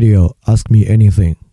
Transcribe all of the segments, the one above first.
Radio Ask Me Anything。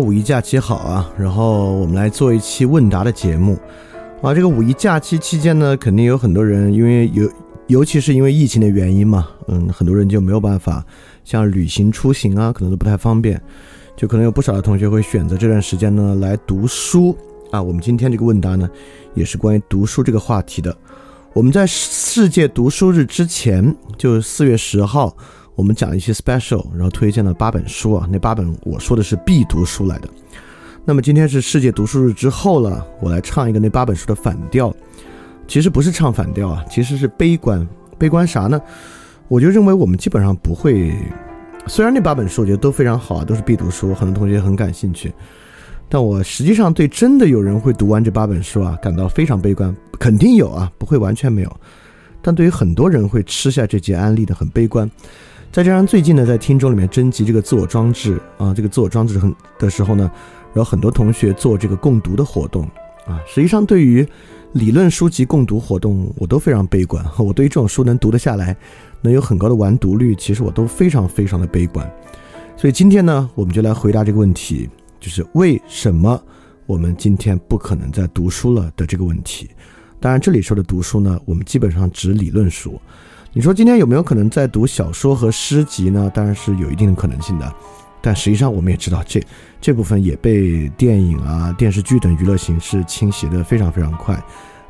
五一假期好啊！然后我们来做一期问答的节目。啊，这个五一假期期间呢，肯定有很多人，因为有，尤其是因为疫情的原因嘛，嗯，很多人就没有办法像旅行出行啊，可能都不太方便，就可能有不少的同学会选择这段时间呢来读书啊。我们今天这个问答呢，也是关于读书这个话题的。我们在世界读书日之前，就四月十号。我们讲一些 special，然后推荐了八本书啊，那八本我说的是必读书来的。那么今天是世界读书日之后了，我来唱一个那八本书的反调。其实不是唱反调啊，其实是悲观。悲观啥呢？我就认为我们基本上不会，虽然那八本书我觉得都非常好啊，都是必读书，很多同学很感兴趣，但我实际上对真的有人会读完这八本书啊感到非常悲观。肯定有啊，不会完全没有，但对于很多人会吃下这节安利的很悲观。再加上最近呢，在听众里面征集这个自我装置啊，这个自我装置很的时候呢，然后很多同学做这个共读的活动啊，实际上对于理论书籍共读活动，我都非常悲观。我对于这种书能读得下来，能有很高的完读率，其实我都非常非常的悲观。所以今天呢，我们就来回答这个问题，就是为什么我们今天不可能再读书了的这个问题。当然，这里说的读书呢，我们基本上指理论书。你说今天有没有可能在读小说和诗集呢？当然是有一定的可能性的，但实际上我们也知道，这这部分也被电影啊、电视剧等娱乐形式侵袭的非常非常快，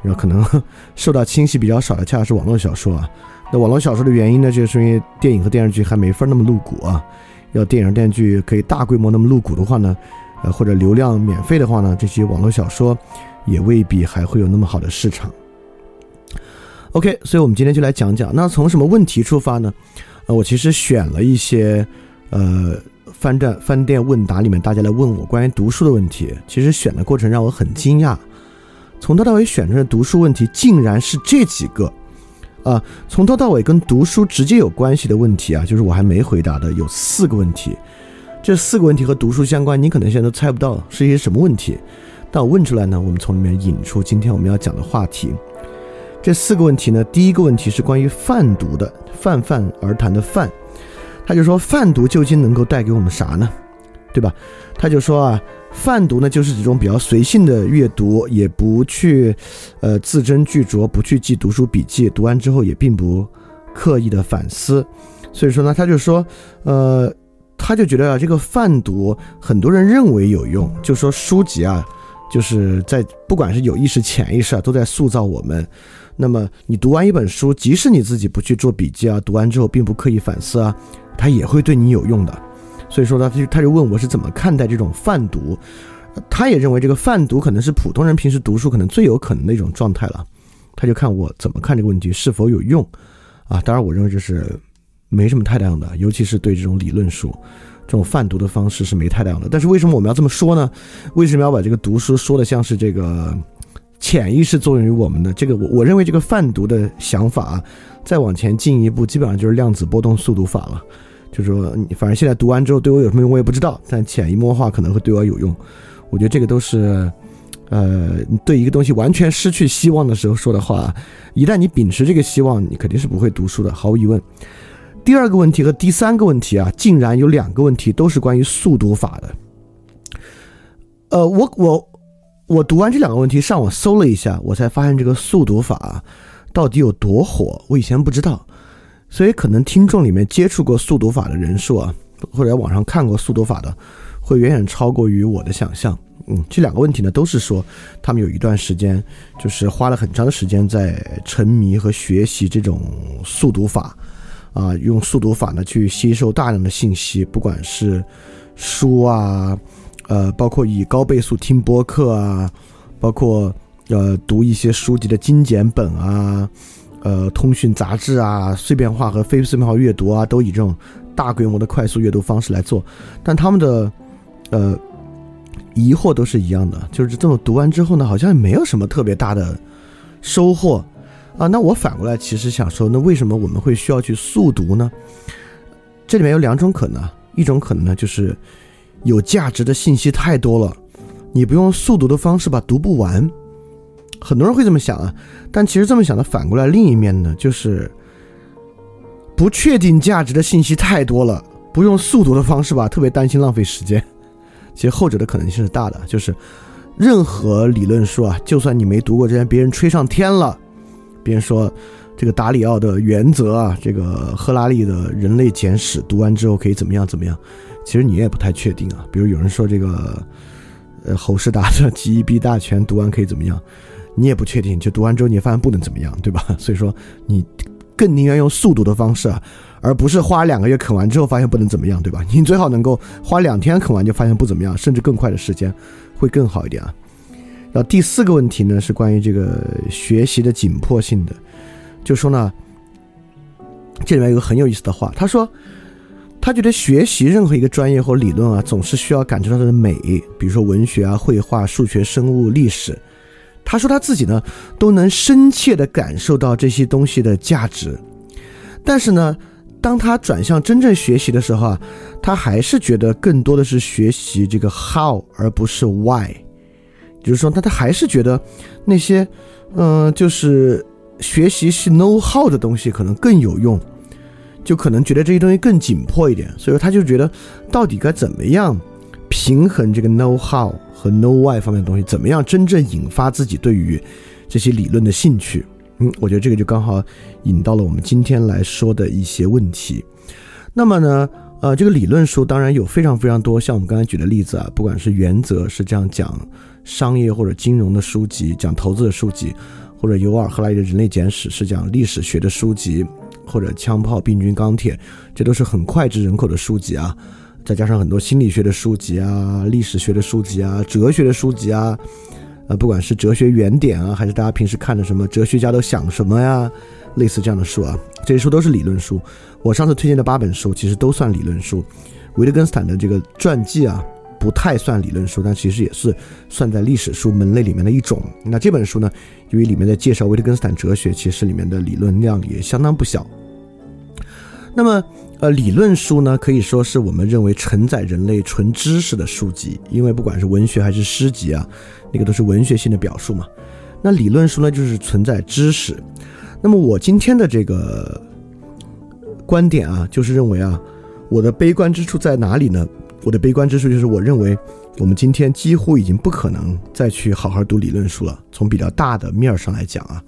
然后可能受到侵袭比较少的恰恰是网络小说啊。那网络小说的原因呢，就是因为电影和电视剧还没法那么露骨啊。要电影电视剧可以大规模那么露骨的话呢，呃，或者流量免费的话呢，这些网络小说也未必还会有那么好的市场。OK，所以我们今天就来讲讲，那从什么问题出发呢？呃，我其实选了一些，呃，饭店饭店问答里面大家来问我关于读书的问题。其实选的过程让我很惊讶，从头到尾选出的读书问题竟然是这几个，啊，从头到尾跟读书直接有关系的问题啊，就是我还没回答的有四个问题。这四个问题和读书相关，你可能现在都猜不到是一些什么问题，但我问出来呢，我们从里面引出今天我们要讲的话题。这四个问题呢，第一个问题是关于泛读的，泛泛而谈的泛，他就说泛读究竟能够带给我们啥呢？对吧？他就说啊，泛读呢就是这种比较随性的阅读，也不去呃字斟句酌，不去记读书笔记，读完之后也并不刻意的反思，所以说呢，他就说，呃，他就觉得啊，这个泛读很多人认为有用，就说书籍啊，就是在不管是有意识、潜意识啊，都在塑造我们。那么你读完一本书，即使你自己不去做笔记啊，读完之后并不刻意反思啊，它也会对你有用的。所以说呢，他就他就问我是怎么看待这种泛读，他也认为这个泛读可能是普通人平时读书可能最有可能的一种状态了。他就看我怎么看这个问题是否有用啊？当然我认为就是没什么太大用的，尤其是对这种理论书，这种泛读的方式是没太大用的。但是为什么我们要这么说呢？为什么要把这个读书说的像是这个？潜意识作用于我们的这个，我我认为这个泛读的想法，再往前进一步，基本上就是量子波动速读法了。就是说，你反正现在读完之后对我有什么用，我也不知道，但潜移默化可能会对我有用。我觉得这个都是，呃，对一个东西完全失去希望的时候说的话。一旦你秉持这个希望，你肯定是不会读书的，毫无疑问。第二个问题和第三个问题啊，竟然有两个问题都是关于速读法的。呃，我我。我读完这两个问题，上网搜了一下，我才发现这个速读法到底有多火。我以前不知道，所以可能听众里面接触过速读法的人数啊，或者网上看过速读法的，会远远超过于我的想象。嗯，这两个问题呢，都是说他们有一段时间，就是花了很长的时间在沉迷和学习这种速读法，啊，用速读法呢去吸收大量的信息，不管是书啊，呃，包括以高倍速听播客啊，包括呃读一些书籍的精简本啊，呃，通讯杂志啊，碎片化和非碎片化阅读啊，都以这种大规模的快速阅读方式来做，但他们的呃。疑惑都是一样的，就是这么读完之后呢，好像也没有什么特别大的收获啊。那我反过来其实想说，那为什么我们会需要去速读呢？这里面有两种可能，一种可能呢就是有价值的信息太多了，你不用速读的方式吧读不完。很多人会这么想啊，但其实这么想的反过来，另一面呢就是不确定价值的信息太多了，不用速读的方式吧，特别担心浪费时间。其实后者的可能性是大的，就是任何理论书啊，就算你没读过，之前别人吹上天了，别人说这个达里奥的原则啊，这个赫拉利的人类简史读完之后可以怎么样怎么样，其实你也不太确定啊。比如有人说这个呃侯世达的几亿币大全读完可以怎么样，你也不确定，就读完之后你发现不能怎么样，对吧？所以说你更宁愿用速读的方式啊。而不是花两个月啃完之后发现不能怎么样，对吧？你最好能够花两天啃完就发现不怎么样，甚至更快的时间会更好一点啊。然后第四个问题呢是关于这个学习的紧迫性的，就说呢，这里面有个很有意思的话，他说他觉得学习任何一个专业或理论啊，总是需要感受到它的美，比如说文学啊、绘画、数学、生物、历史。他说他自己呢都能深切的感受到这些东西的价值，但是呢。当他转向真正学习的时候啊，他还是觉得更多的是学习这个 how 而不是 why，就是说，他他还是觉得那些，嗯，就是学习是 know how 的东西可能更有用，就可能觉得这些东西更紧迫一点，所以说他就觉得到底该怎么样平衡这个 know how 和 know why 方面的东西，怎么样真正引发自己对于这些理论的兴趣。嗯，我觉得这个就刚好引到了我们今天来说的一些问题。那么呢，呃，这个理论书当然有非常非常多，像我们刚才举的例子啊，不管是原则是这样讲商业或者金融的书籍，讲投资的书籍，或者尤尔赫拉利的人类简史是讲历史学的书籍，或者枪炮、病菌、钢铁，这都是很脍炙人口的书籍啊。再加上很多心理学的书籍啊、历史学的书籍啊、哲学的书籍啊。呃，不管是哲学原点啊，还是大家平时看的什么哲学家都想什么呀，类似这样的书啊，这些书都是理论书。我上次推荐的八本书其实都算理论书。维特根斯坦的这个传记啊，不太算理论书，但其实也是算在历史书门类里面的一种。那这本书呢，因为里面在介绍维特根斯坦哲学，其实里面的理论量也相当不小。那么。呃，理论书呢，可以说是我们认为承载人类纯知识的书籍，因为不管是文学还是诗集啊，那个都是文学性的表述嘛。那理论书呢，就是存在知识。那么我今天的这个观点啊，就是认为啊，我的悲观之处在哪里呢？我的悲观之处就是我认为我们今天几乎已经不可能再去好好读理论书了。从比较大的面上来讲啊，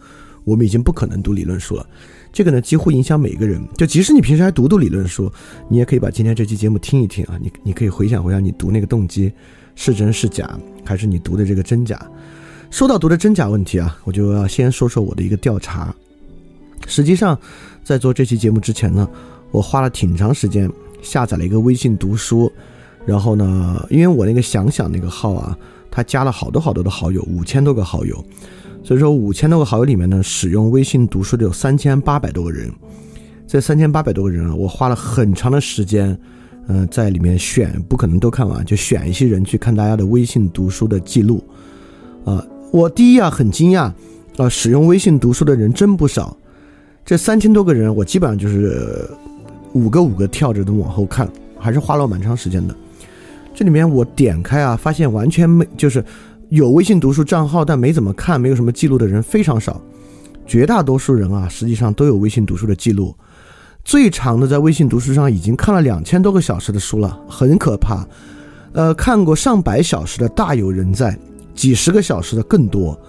我们已经不可能读理论书了。这个呢，几乎影响每一个人。就即使你平时还读读理论书，你也可以把今天这期节目听一听啊。你你可以回想回想，你读那个动机是真是假，还是你读的这个真假？说到读的真假问题啊，我就要先说说我的一个调查。实际上，在做这期节目之前呢，我花了挺长时间下载了一个微信读书，然后呢，因为我那个想想那个号啊，他加了好多好多的好友，五千多个好友。所以说，五千多个好友里面呢，使用微信读书的有三千八百多个人。这三千八百多个人啊，我花了很长的时间，嗯，在里面选，不可能都看完，就选一些人去看大家的微信读书的记录。啊，我第一啊很惊讶，啊，使用微信读书的人真不少。这三千多个人，我基本上就是五个五个跳着的往后看，还是花了蛮长时间的。这里面我点开啊，发现完全没，就是。有微信读书账号但没怎么看，没有什么记录的人非常少，绝大多数人啊，实际上都有微信读书的记录。最长的在微信读书上已经看了两千多个小时的书了，很可怕。呃，看过上百小时的大有人在，几十个小时的更多。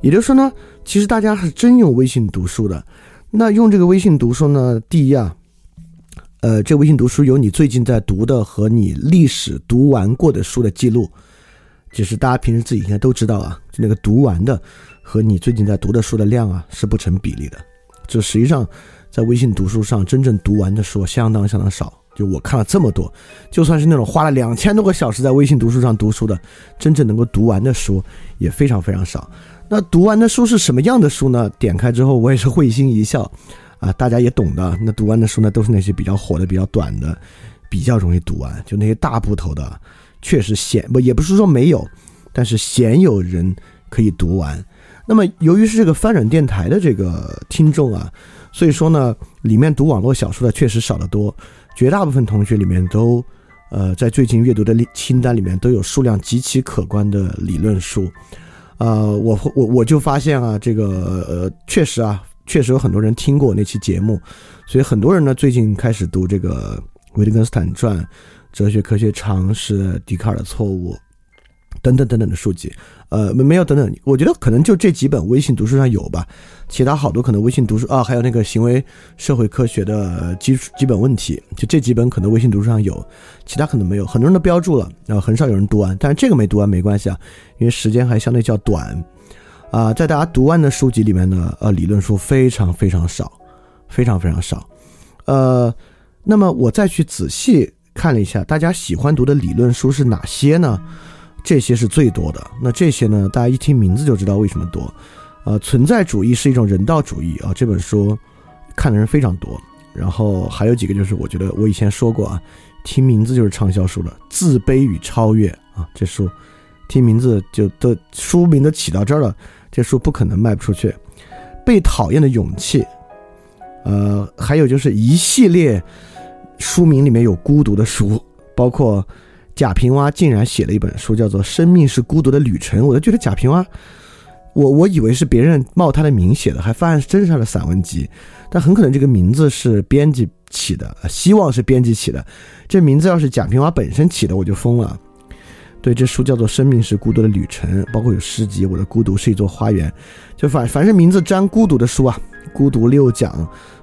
也就是说呢，其实大家是真用微信读书的。那用这个微信读书呢，第一啊，呃，这微信读书有你最近在读的和你历史读完过的书的记录。其实大家平时自己应该都知道啊，就那个读完的和你最近在读的书的量啊是不成比例的。就实际上，在微信读书上真正读完的书相当相当少。就我看了这么多，就算是那种花了两千多个小时在微信读书上读书的，真正能够读完的书也非常非常少。那读完的书是什么样的书呢？点开之后我也是会心一笑。啊，大家也懂的。那读完的书呢，都是那些比较火的、比较短的，比较容易读完。就那些大部头的，确实鲜不也不是说没有，但是鲜有人可以读完。那么，由于是这个翻转电台的这个听众啊，所以说呢，里面读网络小说的确实少得多。绝大部分同学里面都，呃，在最近阅读的清单里面都有数量极其可观的理论书。呃，我我我就发现啊，这个呃，确实啊。确实有很多人听过那期节目，所以很多人呢最近开始读这个《维特根斯坦传》《哲学科学常识》《笛卡尔的错误》等等等等的书籍。呃，没没有等等，我觉得可能就这几本微信读书上有吧，其他好多可能微信读书啊，还有那个行为社会科学的基础基本问题，就这几本可能微信读书上有，其他可能没有。很多人都标注了，然后很少有人读完，但是这个没读完没关系啊，因为时间还相对较短。啊，在大家读完的书籍里面呢，呃，理论书非常非常少，非常非常少。呃，那么我再去仔细看了一下，大家喜欢读的理论书是哪些呢？这些是最多的。那这些呢，大家一听名字就知道为什么多。呃，存在主义是一种人道主义啊，这本书看的人非常多。然后还有几个就是，我觉得我以前说过啊，听名字就是畅销书了，《自卑与超越》啊，这书听名字就都书名都起到这儿了。这书不可能卖不出去，《被讨厌的勇气》，呃，还有就是一系列书名里面有孤独的书，包括贾平凹竟然写了一本书叫做《生命是孤独的旅程》，我都觉得贾平凹，我我以为是别人冒他的名写的，还发现是真是他的散文集，但很可能这个名字是编辑起的，希望是编辑起的，这名字要是贾平凹本身起的，我就疯了。对，这书叫做《生命是孤独的旅程》，包括有诗集《我的孤独是一座花园》，就反凡是名字沾孤独的书啊，《孤独六讲》，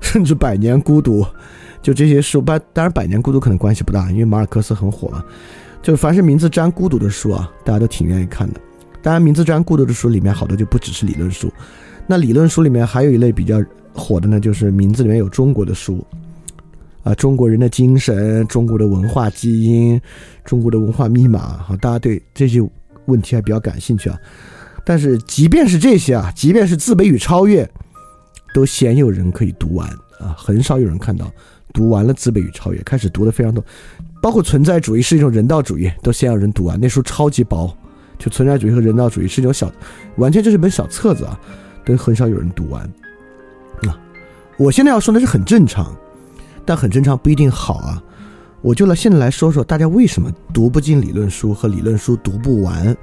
甚至《百年孤独》，就这些书。当然《百年孤独》可能关系不大，因为马尔克斯很火嘛。就凡是名字沾孤独的书啊，大家都挺愿意看的。当然，名字沾孤独的书里面好多就不只是理论书，那理论书里面还有一类比较火的呢，就是名字里面有中国的书。啊，中国人的精神，中国的文化基因，中国的文化密码，好，大家对这些问题还比较感兴趣啊。但是，即便是这些啊，即便是自卑与超越，都鲜有人可以读完啊，很少有人看到读完了自卑与超越，开始读的非常多，包括存在主义是一种人道主义，都鲜有人读完。那书超级薄，就存在主义和人道主义是一种小，完全就是本小册子啊，都很少有人读完。啊，我现在要说的是很正常。但很正常，不一定好啊。我就来现在来说说，大家为什么读不进理论书和理论书读不完？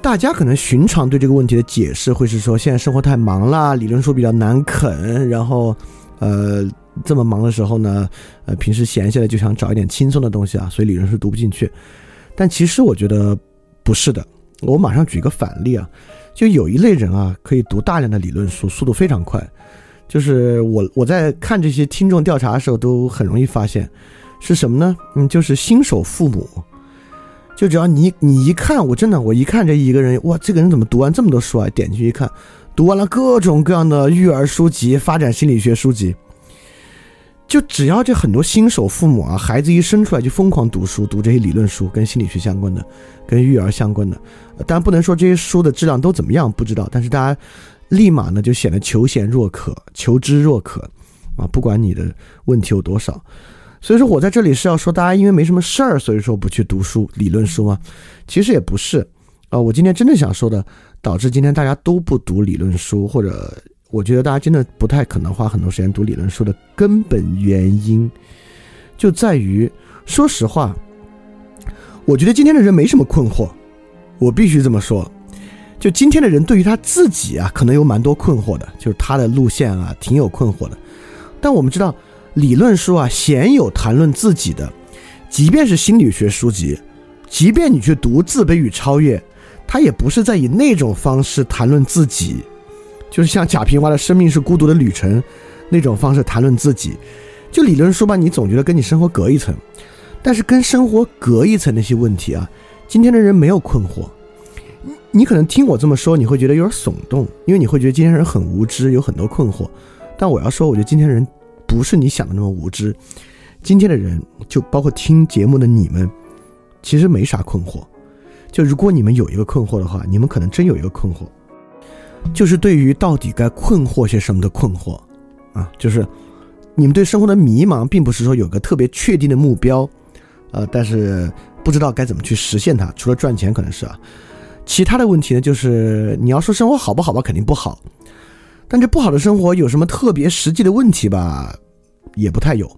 大家可能寻常对这个问题的解释会是说，现在生活太忙了，理论书比较难啃。然后，呃，这么忙的时候呢，呃，平时闲下来就想找一点轻松的东西啊，所以理论是读不进去。但其实我觉得不是的。我马上举个反例啊，就有一类人啊，可以读大量的理论书，速度非常快。就是我我在看这些听众调查的时候，都很容易发现，是什么呢？嗯，就是新手父母，就只要你你一看，我真的我一看这一个人，哇，这个人怎么读完这么多书啊？点进去一看，读完了各种各样的育儿书籍、发展心理学书籍，就只要这很多新手父母啊，孩子一生出来就疯狂读书，读这些理论书，跟心理学相关的，跟育儿相关的，当然不能说这些书的质量都怎么样，不知道，但是大家。立马呢就显得求贤若渴，求知若渴，啊，不管你的问题有多少，所以说我在这里是要说大家因为没什么事儿，所以说不去读书理论书吗？其实也不是，啊，我今天真正想说的，导致今天大家都不读理论书，或者我觉得大家真的不太可能花很多时间读理论书的根本原因，就在于，说实话，我觉得今天的人没什么困惑，我必须这么说。就今天的人对于他自己啊，可能有蛮多困惑的，就是他的路线啊，挺有困惑的。但我们知道，理论书啊，鲜有谈论自己的，即便是心理学书籍，即便你去读《自卑与超越》，他也不是在以那种方式谈论自己，就是像贾平凹的《生命是孤独的旅程》那种方式谈论自己。就理论说吧，你总觉得跟你生活隔一层，但是跟生活隔一层那些问题啊，今天的人没有困惑。你你可能听我这么说，你会觉得有点耸动，因为你会觉得今天人很无知，有很多困惑。但我要说，我觉得今天人不是你想的那么无知。今天的人，就包括听节目的你们，其实没啥困惑。就如果你们有一个困惑的话，你们可能真有一个困惑，就是对于到底该困惑些什么的困惑啊，就是你们对生活的迷茫，并不是说有个特别确定的目标，呃，但是不知道该怎么去实现它。除了赚钱，可能是啊，其他的问题呢，就是你要说生活好不好吧，肯定不好。但这不好的生活有什么特别实际的问题吧，也不太有。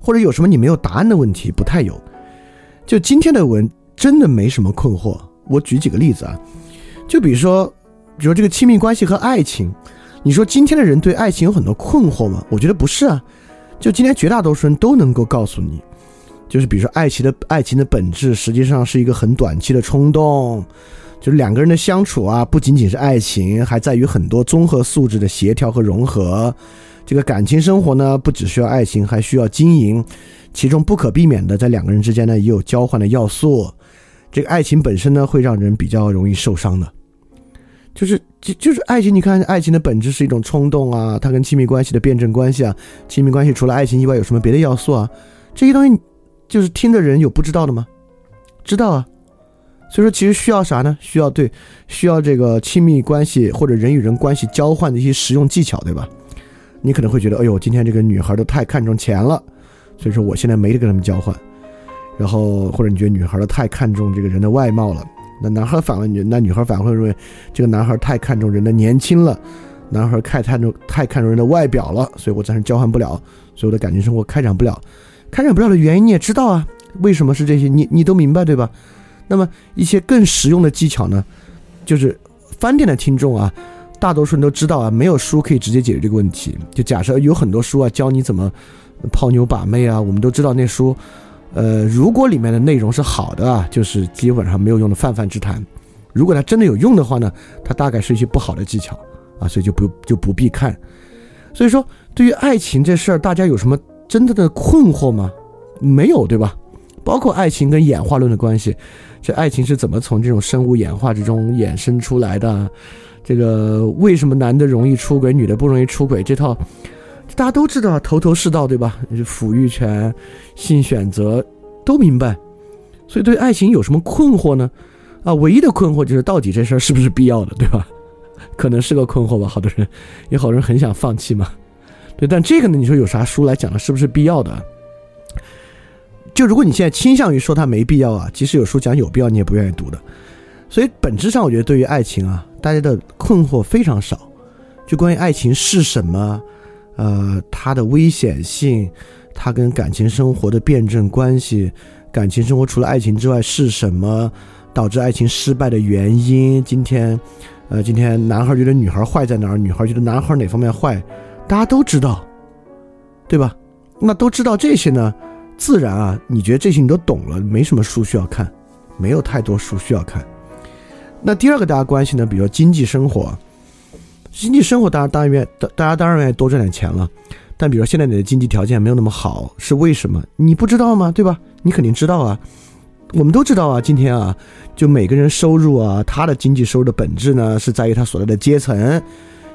或者有什么你没有答案的问题，不太有。就今天的文真的没什么困惑。我举几个例子啊，就比如说，比如这个亲密关系和爱情，你说今天的人对爱情有很多困惑吗？我觉得不是啊。就今天绝大多数人都能够告诉你，就是比如说爱情的爱情的本质实际上是一个很短期的冲动，就是两个人的相处啊，不仅仅是爱情，还在于很多综合素质的协调和融合。这个感情生活呢，不只需要爱情，还需要经营，其中不可避免的，在两个人之间呢，也有交换的要素。这个爱情本身呢，会让人比较容易受伤的，就是就就是爱情。你看，爱情的本质是一种冲动啊，它跟亲密关系的辩证关系啊，亲密关系除了爱情以外有什么别的要素啊？这些东西，就是听的人有不知道的吗？知道啊。所以说，其实需要啥呢？需要对，需要这个亲密关系或者人与人关系交换的一些实用技巧，对吧？你可能会觉得，哎呦，今天这个女孩都太看重钱了，所以说我现在没得跟他们交换。然后或者你觉得女孩都太看重这个人的外貌了，那男孩反问女那女孩反会认为这个男孩太看重人的年轻了，男孩太看重太看重人的外表了，所以我暂时交换不了，所以我的感情生活开展不了。开展不了的原因你也知道啊，为什么是这些？你你都明白对吧？那么一些更实用的技巧呢，就是饭店的听众啊。大多数人都知道啊，没有书可以直接解决这个问题。就假设有很多书啊，教你怎么泡妞把妹啊，我们都知道那书，呃，如果里面的内容是好的啊，就是基本上没有用的泛泛之谈；如果它真的有用的话呢，它大概是一些不好的技巧啊，所以就不就不必看。所以说，对于爱情这事儿，大家有什么真正的困惑吗？没有，对吧？包括爱情跟演化论的关系，这爱情是怎么从这种生物演化之中衍生出来的？这个为什么男的容易出轨，女的不容易出轨？这套大家都知道，头头是道，对吧？抚育权、性选择都明白，所以对爱情有什么困惑呢？啊，唯一的困惑就是到底这事儿是不是必要的，对吧？可能是个困惑吧。好多人，有好多人很想放弃嘛。对，但这个呢，你说有啥书来讲的是不是必要的？就如果你现在倾向于说它没必要啊，即使有书讲有必要，你也不愿意读的。所以本质上，我觉得对于爱情啊，大家的困惑非常少。就关于爱情是什么，呃，它的危险性，它跟感情生活的辩证关系，感情生活除了爱情之外是什么，导致爱情失败的原因。今天，呃，今天男孩觉得女孩坏在哪儿，女孩觉得男孩哪方面坏，大家都知道，对吧？那都知道这些呢，自然啊，你觉得这些你都懂了，没什么书需要看，没有太多书需要看。那第二个大家关系呢？比如经济生活，经济生活当然当然愿大大家当然愿意多赚点钱了。但比如现在你的经济条件没有那么好，是为什么？你不知道吗？对吧？你肯定知道啊。我们都知道啊。今天啊，就每个人收入啊，他的经济收入的本质呢，是在于他所在的阶层，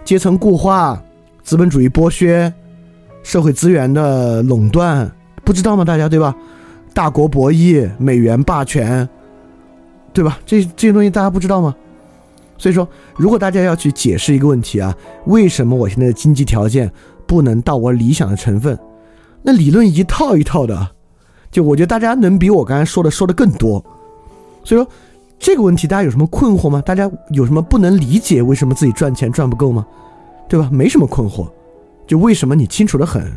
阶层固化，资本主义剥削，社会资源的垄断，不知道吗？大家对吧？大国博弈，美元霸权。对吧？这这些东西大家不知道吗？所以说，如果大家要去解释一个问题啊，为什么我现在的经济条件不能到我理想的成分？那理论一套一套的，就我觉得大家能比我刚才说的说的更多。所以说，这个问题大家有什么困惑吗？大家有什么不能理解为什么自己赚钱赚不够吗？对吧？没什么困惑，就为什么你清楚的很。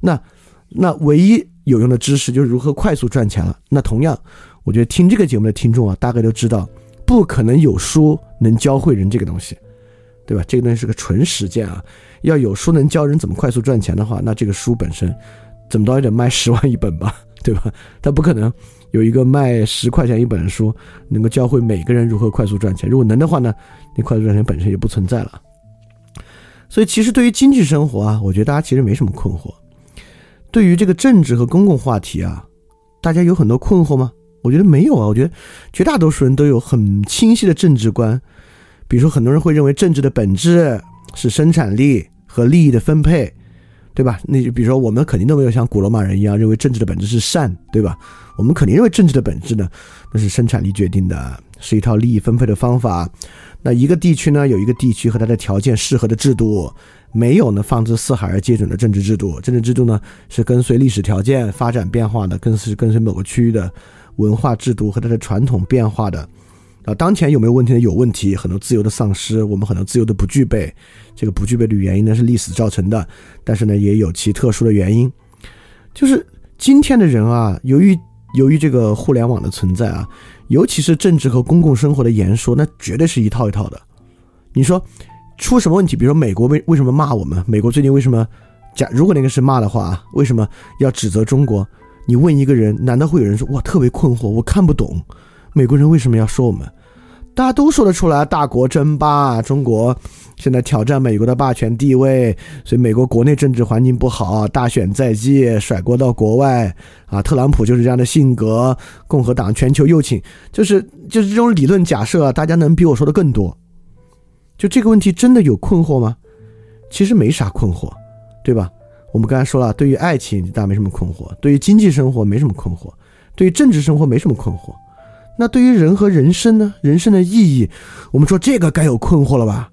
那那唯一有用的知识就是如何快速赚钱了。那同样。我觉得听这个节目的听众啊，大概都知道，不可能有书能教会人这个东西，对吧？这个东西是个纯实践啊。要有书能教人怎么快速赚钱的话，那这个书本身怎么着也得卖十万一本吧，对吧？他不可能有一个卖十块钱一本书能够教会每个人如何快速赚钱。如果能的话呢，那快速赚钱本身也不存在了。所以，其实对于经济生活啊，我觉得大家其实没什么困惑。对于这个政治和公共话题啊，大家有很多困惑吗？我觉得没有啊，我觉得绝大多数人都有很清晰的政治观。比如说，很多人会认为政治的本质是生产力和利益的分配，对吧？那就比如说，我们肯定都没有像古罗马人一样认为政治的本质是善，对吧？我们肯定认为政治的本质呢，那是生产力决定的，是一套利益分配的方法。那一个地区呢，有一个地区和它的条件适合的制度，没有呢放之四海而皆准的政治制度。政治制度呢，是跟随历史条件发展变化的，更是跟随某个区域的文化制度和它的传统变化的。啊，当前有没有问题呢？有问题，很多自由的丧失，我们很多自由的不具备。这个不具备的原因呢，是历史造成的，但是呢，也有其特殊的原因。就是今天的人啊，由于由于这个互联网的存在啊，尤其是政治和公共生活的言说，那绝对是一套一套的。你说出什么问题？比如说美国为为什么骂我们？美国最近为什么？假如果那个是骂的话，为什么要指责中国？你问一个人，难道会有人说哇特别困惑？我看不懂，美国人为什么要说我们？大家都说得出来，大国争霸，中国现在挑战美国的霸权地位，所以美国国内政治环境不好，大选在即，甩锅到国外啊。特朗普就是这样的性格，共和党全球右倾，就是就是这种理论假设，大家能比我说的更多。就这个问题真的有困惑吗？其实没啥困惑，对吧？我们刚才说了，对于爱情大家没什么困惑，对于经济生活没什么困惑，对于政治生活没什么困惑。那对于人和人生呢？人生的意义，我们说这个该有困惑了吧？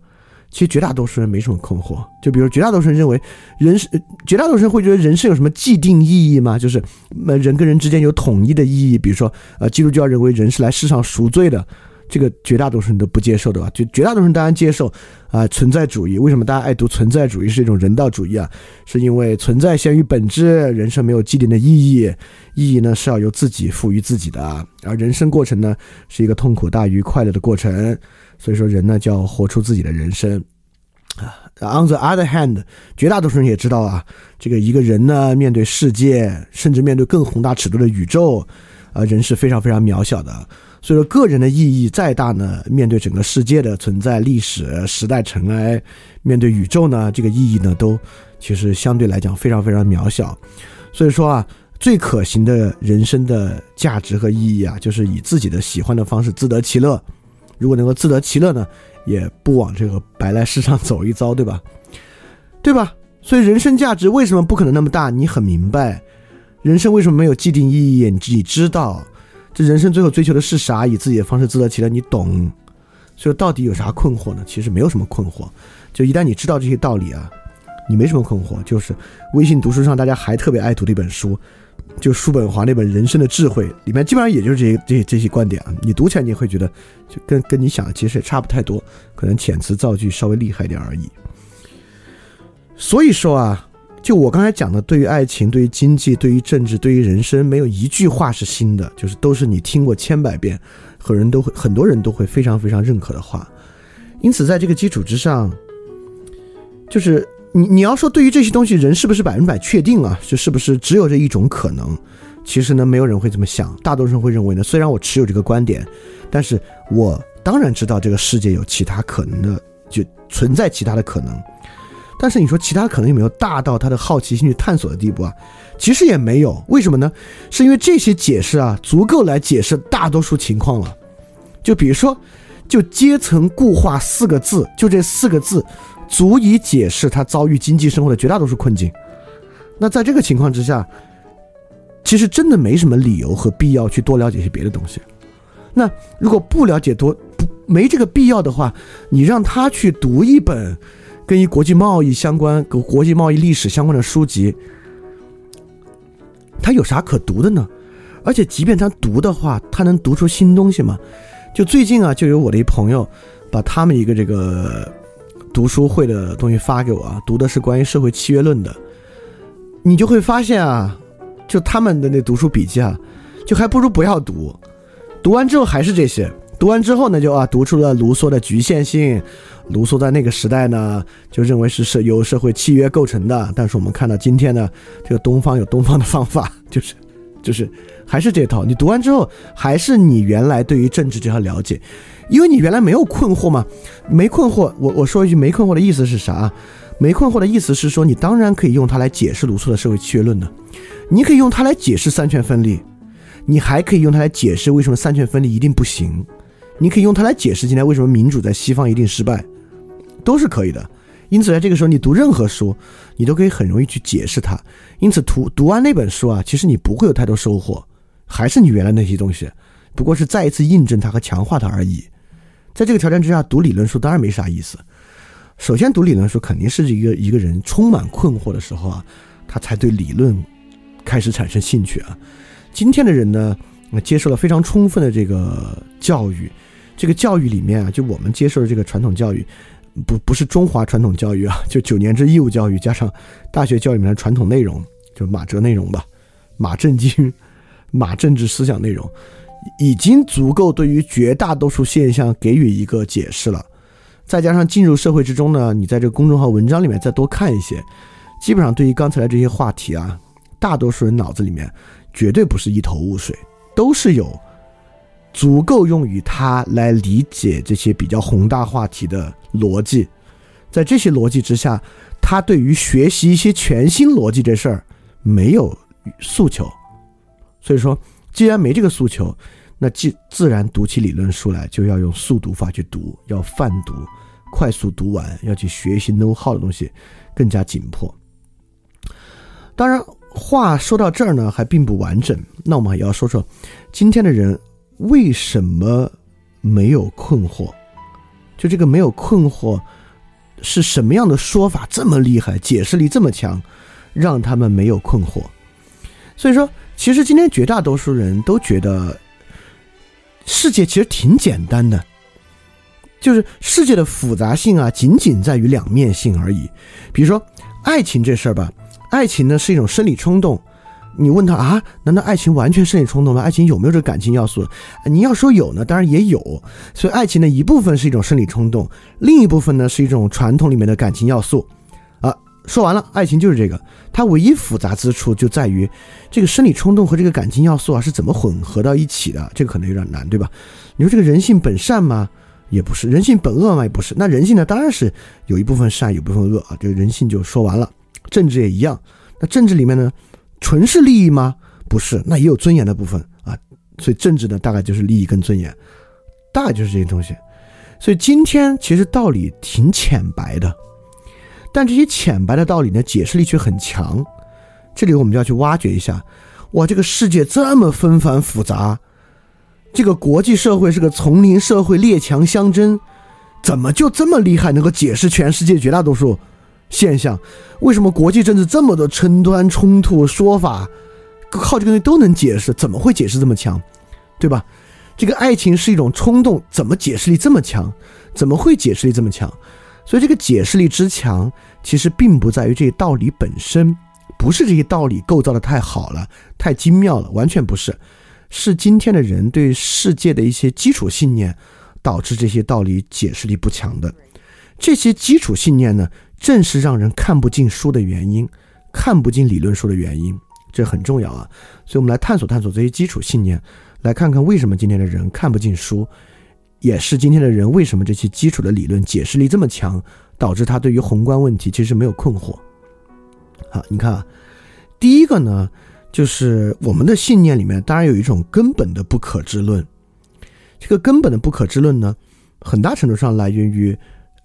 其实绝大多数人没什么困惑。就比如绝大多数人认为，人生，绝大多数人会觉得人生有什么既定意义吗？就是呃人跟人之间有统一的意义。比如说，呃，基督教认为人是来世上赎罪的。这个绝大多数人都不接受的吧？就绝大多数人当然接受啊，存在主义。为什么大家爱读存在主义是一种人道主义啊？是因为存在先于本质，人生没有既定的意义，意义呢是要由自己赋予自己的，而人生过程呢是一个痛苦大于快乐的过程。所以说人呢就要活出自己的人生啊。On the other hand，绝大多数人也知道啊，这个一个人呢面对世界，甚至面对更宏大尺度的宇宙，啊，人是非常非常渺小的。所以说，个人的意义再大呢，面对整个世界的存在、历史、时代尘埃，面对宇宙呢，这个意义呢，都其实相对来讲非常非常渺小。所以说啊，最可行的人生的价值和意义啊，就是以自己的喜欢的方式自得其乐。如果能够自得其乐呢，也不往这个白来世上走一遭，对吧？对吧？所以人生价值为什么不可能那么大？你很明白，人生为什么没有既定意义？你你知道。这人生最后追求的是啥？以自己的方式自得其乐，你懂？所以到底有啥困惑呢？其实没有什么困惑。就一旦你知道这些道理啊，你没什么困惑。就是微信读书上大家还特别爱读的一本书，就叔本华那本《人生的智慧》，里面基本上也就是这些这些这些观点啊。你读起来你会觉得，就跟跟你想的其实也差不太多，可能遣词造句稍微厉害一点而已。所以说啊。就我刚才讲的，对于爱情、对于经济、对于政治、对于人生，没有一句话是新的，就是都是你听过千百遍，和人都会很多人都会非常非常认可的话。因此，在这个基础之上，就是你你要说对于这些东西，人是不是百分百确定啊？就是不是只有这一种可能？其实呢，没有人会这么想，大多数人会认为呢，虽然我持有这个观点，但是我当然知道这个世界有其他可能的，就存在其他的可能。但是你说其他可能有没有大到他的好奇心去探索的地步啊？其实也没有，为什么呢？是因为这些解释啊，足够来解释大多数情况了。就比如说，就阶层固化四个字，就这四个字，足以解释他遭遇经济生活的绝大多数困境。那在这个情况之下，其实真的没什么理由和必要去多了解些别的东西。那如果不了解多不没这个必要的话，你让他去读一本。跟一国际贸易相关、跟国际贸易历史相关的书籍，他有啥可读的呢？而且，即便他读的话，他能读出新东西吗？就最近啊，就有我的一朋友，把他们一个这个读书会的东西发给我啊，读的是关于社会契约论的。你就会发现啊，就他们的那读书笔记啊，就还不如不要读。读完之后还是这些。读完之后呢，就啊，读出了卢梭的局限性。卢梭在那个时代呢，就认为是是由社会契约构成的。但是我们看到今天呢，这个东方有东方的方法，就是，就是还是这套。你读完之后，还是你原来对于政治这套了解，因为你原来没有困惑嘛，没困惑。我我说一句，没困惑的意思是啥？没困惑的意思是说，你当然可以用它来解释卢梭的社会契约论的，你可以用它来解释三权分立，你还可以用它来解释为什么三权分立一定不行，你可以用它来解释今天为什么民主在西方一定失败，都是可以的。因此，在这个时候，你读任何书，你都可以很容易去解释它。因此，读读完那本书啊，其实你不会有太多收获，还是你原来那些东西，不过是再一次印证它和强化它而已。在这个条件之下，读理论书当然没啥意思。首先，读理论书肯定是一个一个人充满困惑的时候啊，他才对理论开始产生兴趣啊。今天的人呢，接受了非常充分的这个教育，这个教育里面啊，就我们接受的这个传统教育。不不是中华传统教育啊，就九年制义务教育加上大学教育里面的传统内容，就马哲内容吧，马正经、马政治思想内容，已经足够对于绝大多数现象给予一个解释了。再加上进入社会之中呢，你在这个公众号文章里面再多看一些，基本上对于刚才的这些话题啊，大多数人脑子里面绝对不是一头雾水，都是有。足够用于他来理解这些比较宏大话题的逻辑，在这些逻辑之下，他对于学习一些全新逻辑这事儿没有诉求。所以说，既然没这个诉求，那既自然读起理论书来就要用速读法去读，要泛读，快速读完，要去学习 know how 的东西更加紧迫。当然，话说到这儿呢，还并不完整。那我们也要说说今天的人。为什么没有困惑？就这个没有困惑，是什么样的说法这么厉害，解释力这么强，让他们没有困惑？所以说，其实今天绝大多数人都觉得世界其实挺简单的，就是世界的复杂性啊，仅仅在于两面性而已。比如说爱情这事儿吧，爱情呢是一种生理冲动。你问他啊？难道爱情完全是你冲动吗？爱情有没有这个感情要素？你要说有呢，当然也有。所以爱情的一部分是一种生理冲动，另一部分呢是一种传统里面的感情要素。啊，说完了，爱情就是这个。它唯一复杂之处就在于这个生理冲动和这个感情要素啊是怎么混合到一起的？这个可能有点难，对吧？你说这个人性本善吗？也不是。人性本恶吗？也不是。那人性呢？当然是有一部分善，有部分恶啊。这个人性就说完了。政治也一样。那政治里面呢？纯是利益吗？不是，那也有尊严的部分啊。所以政治呢，大概就是利益跟尊严，大概就是这些东西。所以今天其实道理挺浅白的，但这些浅白的道理呢，解释力却很强。这里我们就要去挖掘一下。哇，这个世界这么纷繁复杂，这个国际社会是个丛林社会，列强相争，怎么就这么厉害，能够解释全世界绝大多数？现象，为什么国际政治这么多争端冲突说法，靠这个东西都能解释？怎么会解释这么强，对吧？这个爱情是一种冲动，怎么解释力这么强？怎么会解释力这么强？所以这个解释力之强，其实并不在于这些道理本身，不是这些道理构造的太好了、太精妙了，完全不是，是今天的人对世界的一些基础信念，导致这些道理解释力不强的。这些基础信念呢？正是让人看不进书的原因，看不进理论书的原因，这很重要啊！所以，我们来探索探索这些基础信念，来看看为什么今天的人看不进书，也是今天的人为什么这些基础的理论解释力这么强，导致他对于宏观问题其实没有困惑。好，你看啊，第一个呢，就是我们的信念里面当然有一种根本的不可知论，这个根本的不可知论呢，很大程度上来源于。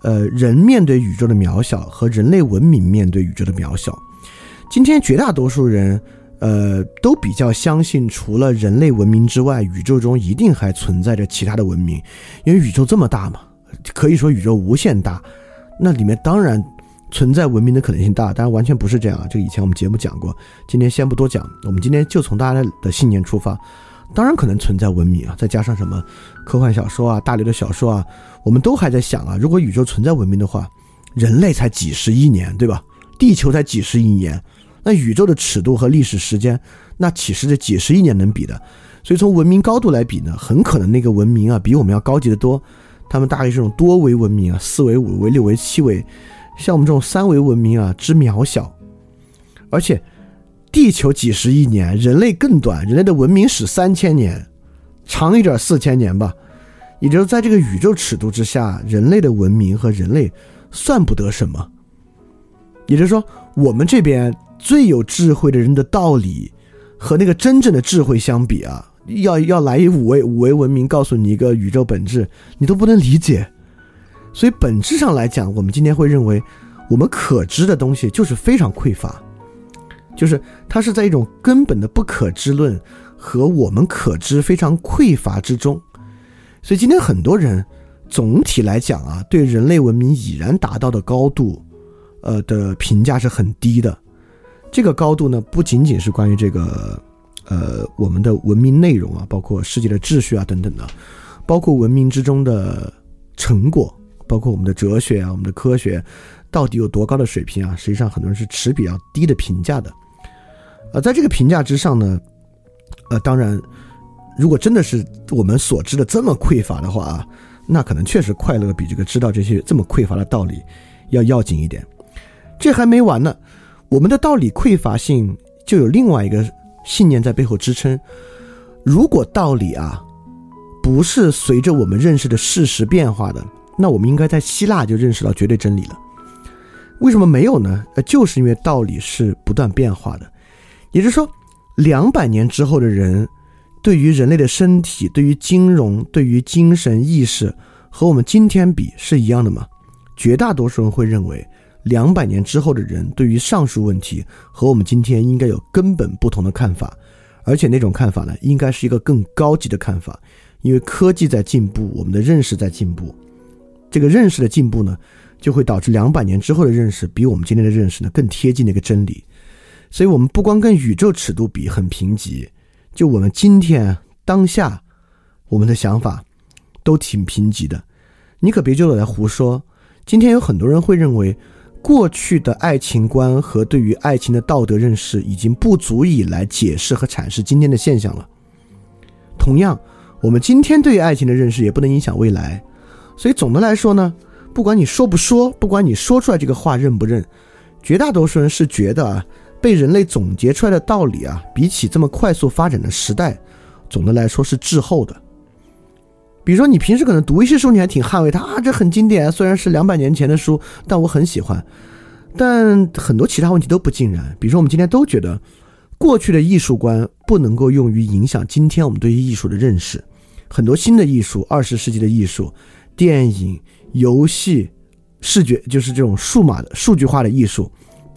呃，人面对宇宙的渺小和人类文明面对宇宙的渺小，今天绝大多数人，呃，都比较相信，除了人类文明之外，宇宙中一定还存在着其他的文明，因为宇宙这么大嘛，可以说宇宙无限大，那里面当然存在文明的可能性大，当然完全不是这样啊，这个以前我们节目讲过，今天先不多讲，我们今天就从大家的信念出发。当然可能存在文明啊，再加上什么科幻小说啊、大刘的小说啊，我们都还在想啊，如果宇宙存在文明的话，人类才几十亿年，对吧？地球才几十亿年，那宇宙的尺度和历史时间，那岂是这几十亿年能比的？所以从文明高度来比呢，很可能那个文明啊，比我们要高级的多。他们大概是这种多维文明啊，四维、五维、六维、七维，像我们这种三维文明啊，之渺小，而且。地球几十亿年，人类更短，人类的文明史三千年，长一点四千年吧。也就是在这个宇宙尺度之下，人类的文明和人类算不得什么。也就是说，我们这边最有智慧的人的道理，和那个真正的智慧相比啊，要要来一五维五维文明告诉你一个宇宙本质，你都不能理解。所以本质上来讲，我们今天会认为，我们可知的东西就是非常匮乏，就是它是在一种根本的不可知论和我们可知非常匮乏之中。所以今天很多人总体来讲啊，对人类文明已然达到的高度，呃的评价是很低的。这个高度呢，不仅仅是关于这个，呃，我们的文明内容啊，包括世界的秩序啊等等的，包括文明之中的成果，包括我们的哲学啊，我们的科学到底有多高的水平啊？实际上，很多人是持比较低的评价的。呃，在这个评价之上呢，呃，当然。如果真的是我们所知的这么匮乏的话啊，那可能确实快乐比这个知道这些这么匮乏的道理要要紧一点。这还没完呢，我们的道理匮乏性就有另外一个信念在背后支撑。如果道理啊不是随着我们认识的事实变化的，那我们应该在希腊就认识到绝对真理了。为什么没有呢？呃，就是因为道理是不断变化的。也就是说，两百年之后的人。对于人类的身体，对于金融，对于精神意识，和我们今天比是一样的吗？绝大多数人会认为，两百年之后的人对于上述问题和我们今天应该有根本不同的看法，而且那种看法呢，应该是一个更高级的看法，因为科技在进步，我们的认识在进步，这个认识的进步呢，就会导致两百年之后的认识比我们今天的认识呢更贴近那个真理，所以我们不光跟宇宙尺度比很贫瘠。就我们今天当下，我们的想法都挺贫瘠的。你可别就在胡说。今天有很多人会认为，过去的爱情观和对于爱情的道德认识已经不足以来解释和阐释今天的现象了。同样，我们今天对于爱情的认识也不能影响未来。所以总的来说呢，不管你说不说，不管你说出来这个话认不认，绝大多数人是觉得啊。被人类总结出来的道理啊，比起这么快速发展的时代，总的来说是滞后的。比如说，你平时可能读一些书，你还挺捍卫它啊，这很经典，虽然是两百年前的书，但我很喜欢。但很多其他问题都不尽然。比如说，我们今天都觉得，过去的艺术观不能够用于影响今天我们对于艺术的认识。很多新的艺术，二十世纪的艺术，电影、游戏、视觉，就是这种数码的、数据化的艺术。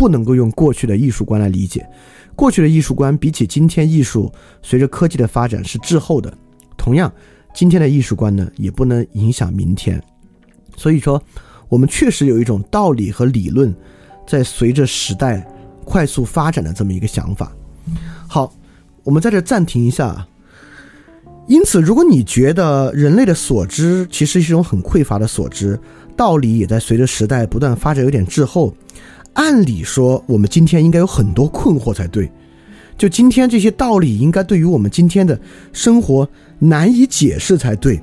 不能够用过去的艺术观来理解，过去的艺术观比起今天艺术，随着科技的发展是滞后的。同样，今天的艺术观呢，也不能影响明天。所以说，我们确实有一种道理和理论，在随着时代快速发展的这么一个想法。好，我们在这暂停一下。因此，如果你觉得人类的所知其实是一种很匮乏的所知，道理也在随着时代不断发展有点滞后。按理说，我们今天应该有很多困惑才对。就今天这些道理，应该对于我们今天的生活难以解释才对。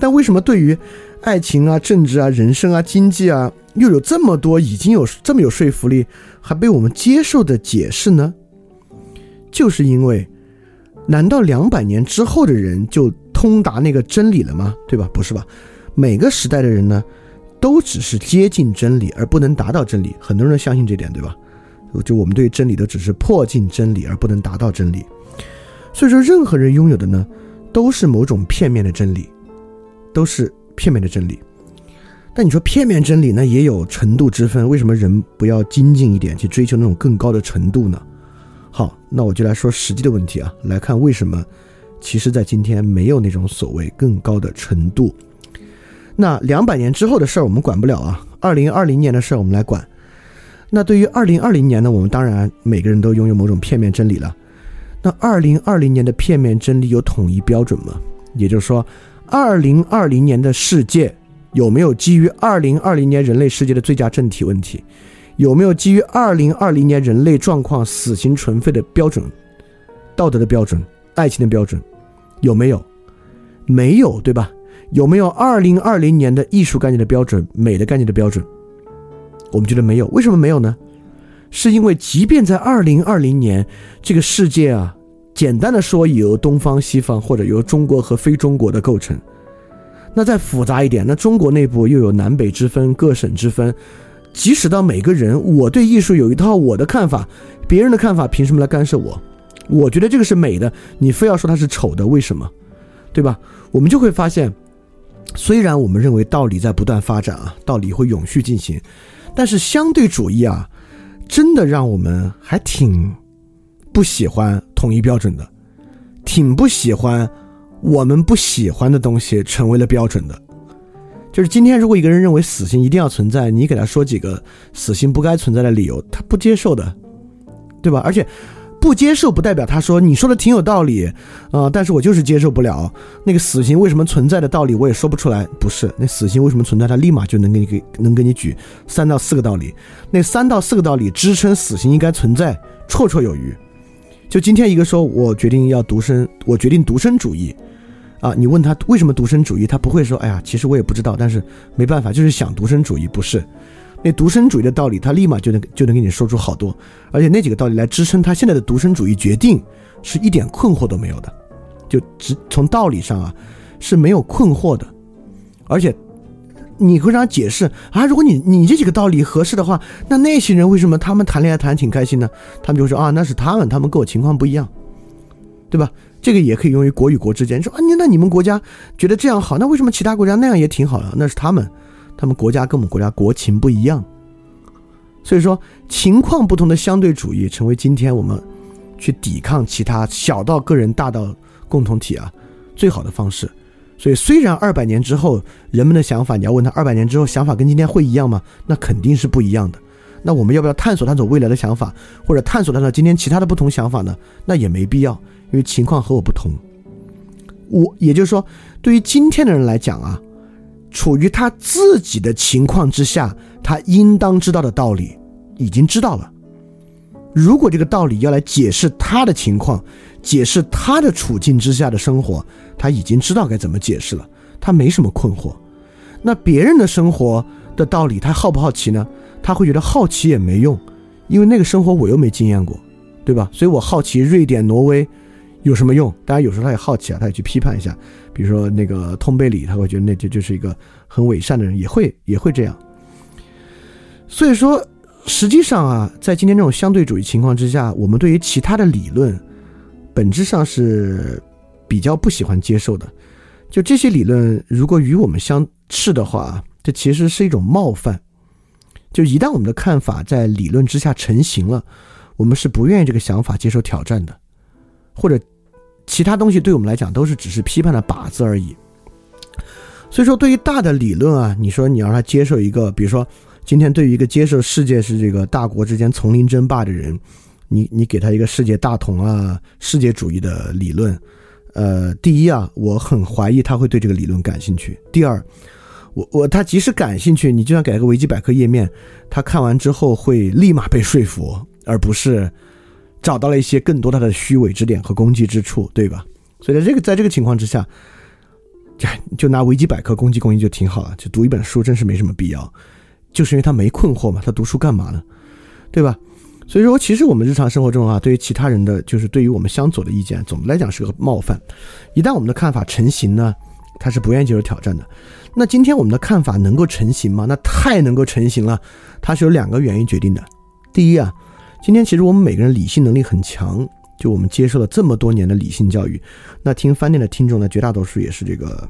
但为什么对于爱情啊、政治啊、人生啊、经济啊，又有这么多已经有这么有说服力，还被我们接受的解释呢？就是因为，难道两百年之后的人就通达那个真理了吗？对吧？不是吧？每个时代的人呢？都只是接近真理，而不能达到真理。很多人相信这点，对吧？就我们对真理都只是迫近真理，而不能达到真理。所以说，任何人拥有的呢，都是某种片面的真理，都是片面的真理。但你说片面真理呢，也有程度之分。为什么人不要精进一点，去追求那种更高的程度呢？好，那我就来说实际的问题啊，来看为什么，其实在今天没有那种所谓更高的程度。那两百年之后的事儿我们管不了啊，二零二零年的事儿我们来管。那对于二零二零年呢，我们当然每个人都拥有某种片面真理了。那二零二零年的片面真理有统一标准吗？也就是说，二零二零年的世界有没有基于二零二零年人类世界的最佳政体问题？有没有基于二零二零年人类状况死刑存废的标准、道德的标准、爱情的标准？有没有？没有，对吧？有没有二零二零年的艺术概念的标准、美的概念的标准？我们觉得没有。为什么没有呢？是因为即便在二零二零年，这个世界啊，简单的说由东方、西方或者由中国和非中国的构成。那再复杂一点，那中国内部又有南北之分、各省之分，即使到每个人，我对艺术有一套我的看法，别人的看法凭什么来干涉我？我觉得这个是美的，你非要说它是丑的，为什么？对吧？我们就会发现，虽然我们认为道理在不断发展啊，道理会永续进行，但是相对主义啊，真的让我们还挺不喜欢统一标准的，挺不喜欢我们不喜欢的东西成为了标准的。就是今天，如果一个人认为死刑一定要存在，你给他说几个死刑不该存在的理由，他不接受的，对吧？而且不接受不代表他说你说的挺有道理啊，但是我就是接受不了那个死刑为什么存在的道理，我也说不出来。不是，那死刑为什么存在，他立马就能给你给能给你举三到四个道理，那三到四个道理支撑死刑应该存在，绰绰有余。就今天一个说，我决定要独身，我决定独身主义。啊，你问他为什么独身主义，他不会说，哎呀，其实我也不知道，但是没办法，就是想独身主义，不是？那独身主义的道理，他立马就能就能给你说出好多，而且那几个道理来支撑他现在的独身主义决定，是一点困惑都没有的，就只从道理上啊是没有困惑的，而且你会让他解释啊，如果你你这几个道理合适的话，那那些人为什么他们谈恋爱谈挺开心呢？他们就说啊，那是他们，他们跟我情况不一样，对吧？这个也可以用于国与国之间。说啊，你那你们国家觉得这样好，那为什么其他国家那样也挺好的？那是他们，他们国家跟我们国家国情不一样。所以说，情况不同的相对主义成为今天我们去抵抗其他小到个人、大到共同体啊最好的方式。所以，虽然二百年之后人们的想法，你要问他二百年之后想法跟今天会一样吗？那肯定是不一样的。那我们要不要探索探索未来的想法，或者探索探索今天其他的不同想法呢？那也没必要。因为情况和我不同，我也就是说，对于今天的人来讲啊，处于他自己的情况之下，他应当知道的道理已经知道了。如果这个道理要来解释他的情况，解释他的处境之下的生活，他已经知道该怎么解释了，他没什么困惑。那别人的生活的道理，他好不好奇呢？他会觉得好奇也没用，因为那个生活我又没经验过，对吧？所以我好奇瑞典、挪威。有什么用？大家有时候他也好奇啊，他也去批判一下。比如说那个通贝里，他会觉得那就就是一个很伪善的人，也会也会这样。所以说，实际上啊，在今天这种相对主义情况之下，我们对于其他的理论，本质上是比较不喜欢接受的。就这些理论，如果与我们相斥的话，这其实是一种冒犯。就一旦我们的看法在理论之下成型了，我们是不愿意这个想法接受挑战的，或者。其他东西对我们来讲都是只是批判的靶子而已。所以说，对于大的理论啊，你说你让他接受一个，比如说今天对于一个接受世界是这个大国之间丛林争霸的人，你你给他一个世界大同啊、世界主义的理论，呃，第一啊，我很怀疑他会对这个理论感兴趣；第二，我我他即使感兴趣，你就算给他个维基百科页面，他看完之后会立马被说服，而不是。找到了一些更多他的虚伪之点和攻击之处，对吧？所以在这个在这个情况之下，就 就拿维基百科攻击攻击就挺好了。就读一本书真是没什么必要，就是因为他没困惑嘛。他读书干嘛呢？对吧？所以说，其实我们日常生活中啊，对于其他人的，就是对于我们相左的意见，总的来讲是个冒犯。一旦我们的看法成型呢，他是不愿意接受挑战的。那今天我们的看法能够成型吗？那太能够成型了。它是有两个原因决定的。第一啊。今天其实我们每个人理性能力很强，就我们接受了这么多年的理性教育。那听饭店的听众呢，绝大多数也是这个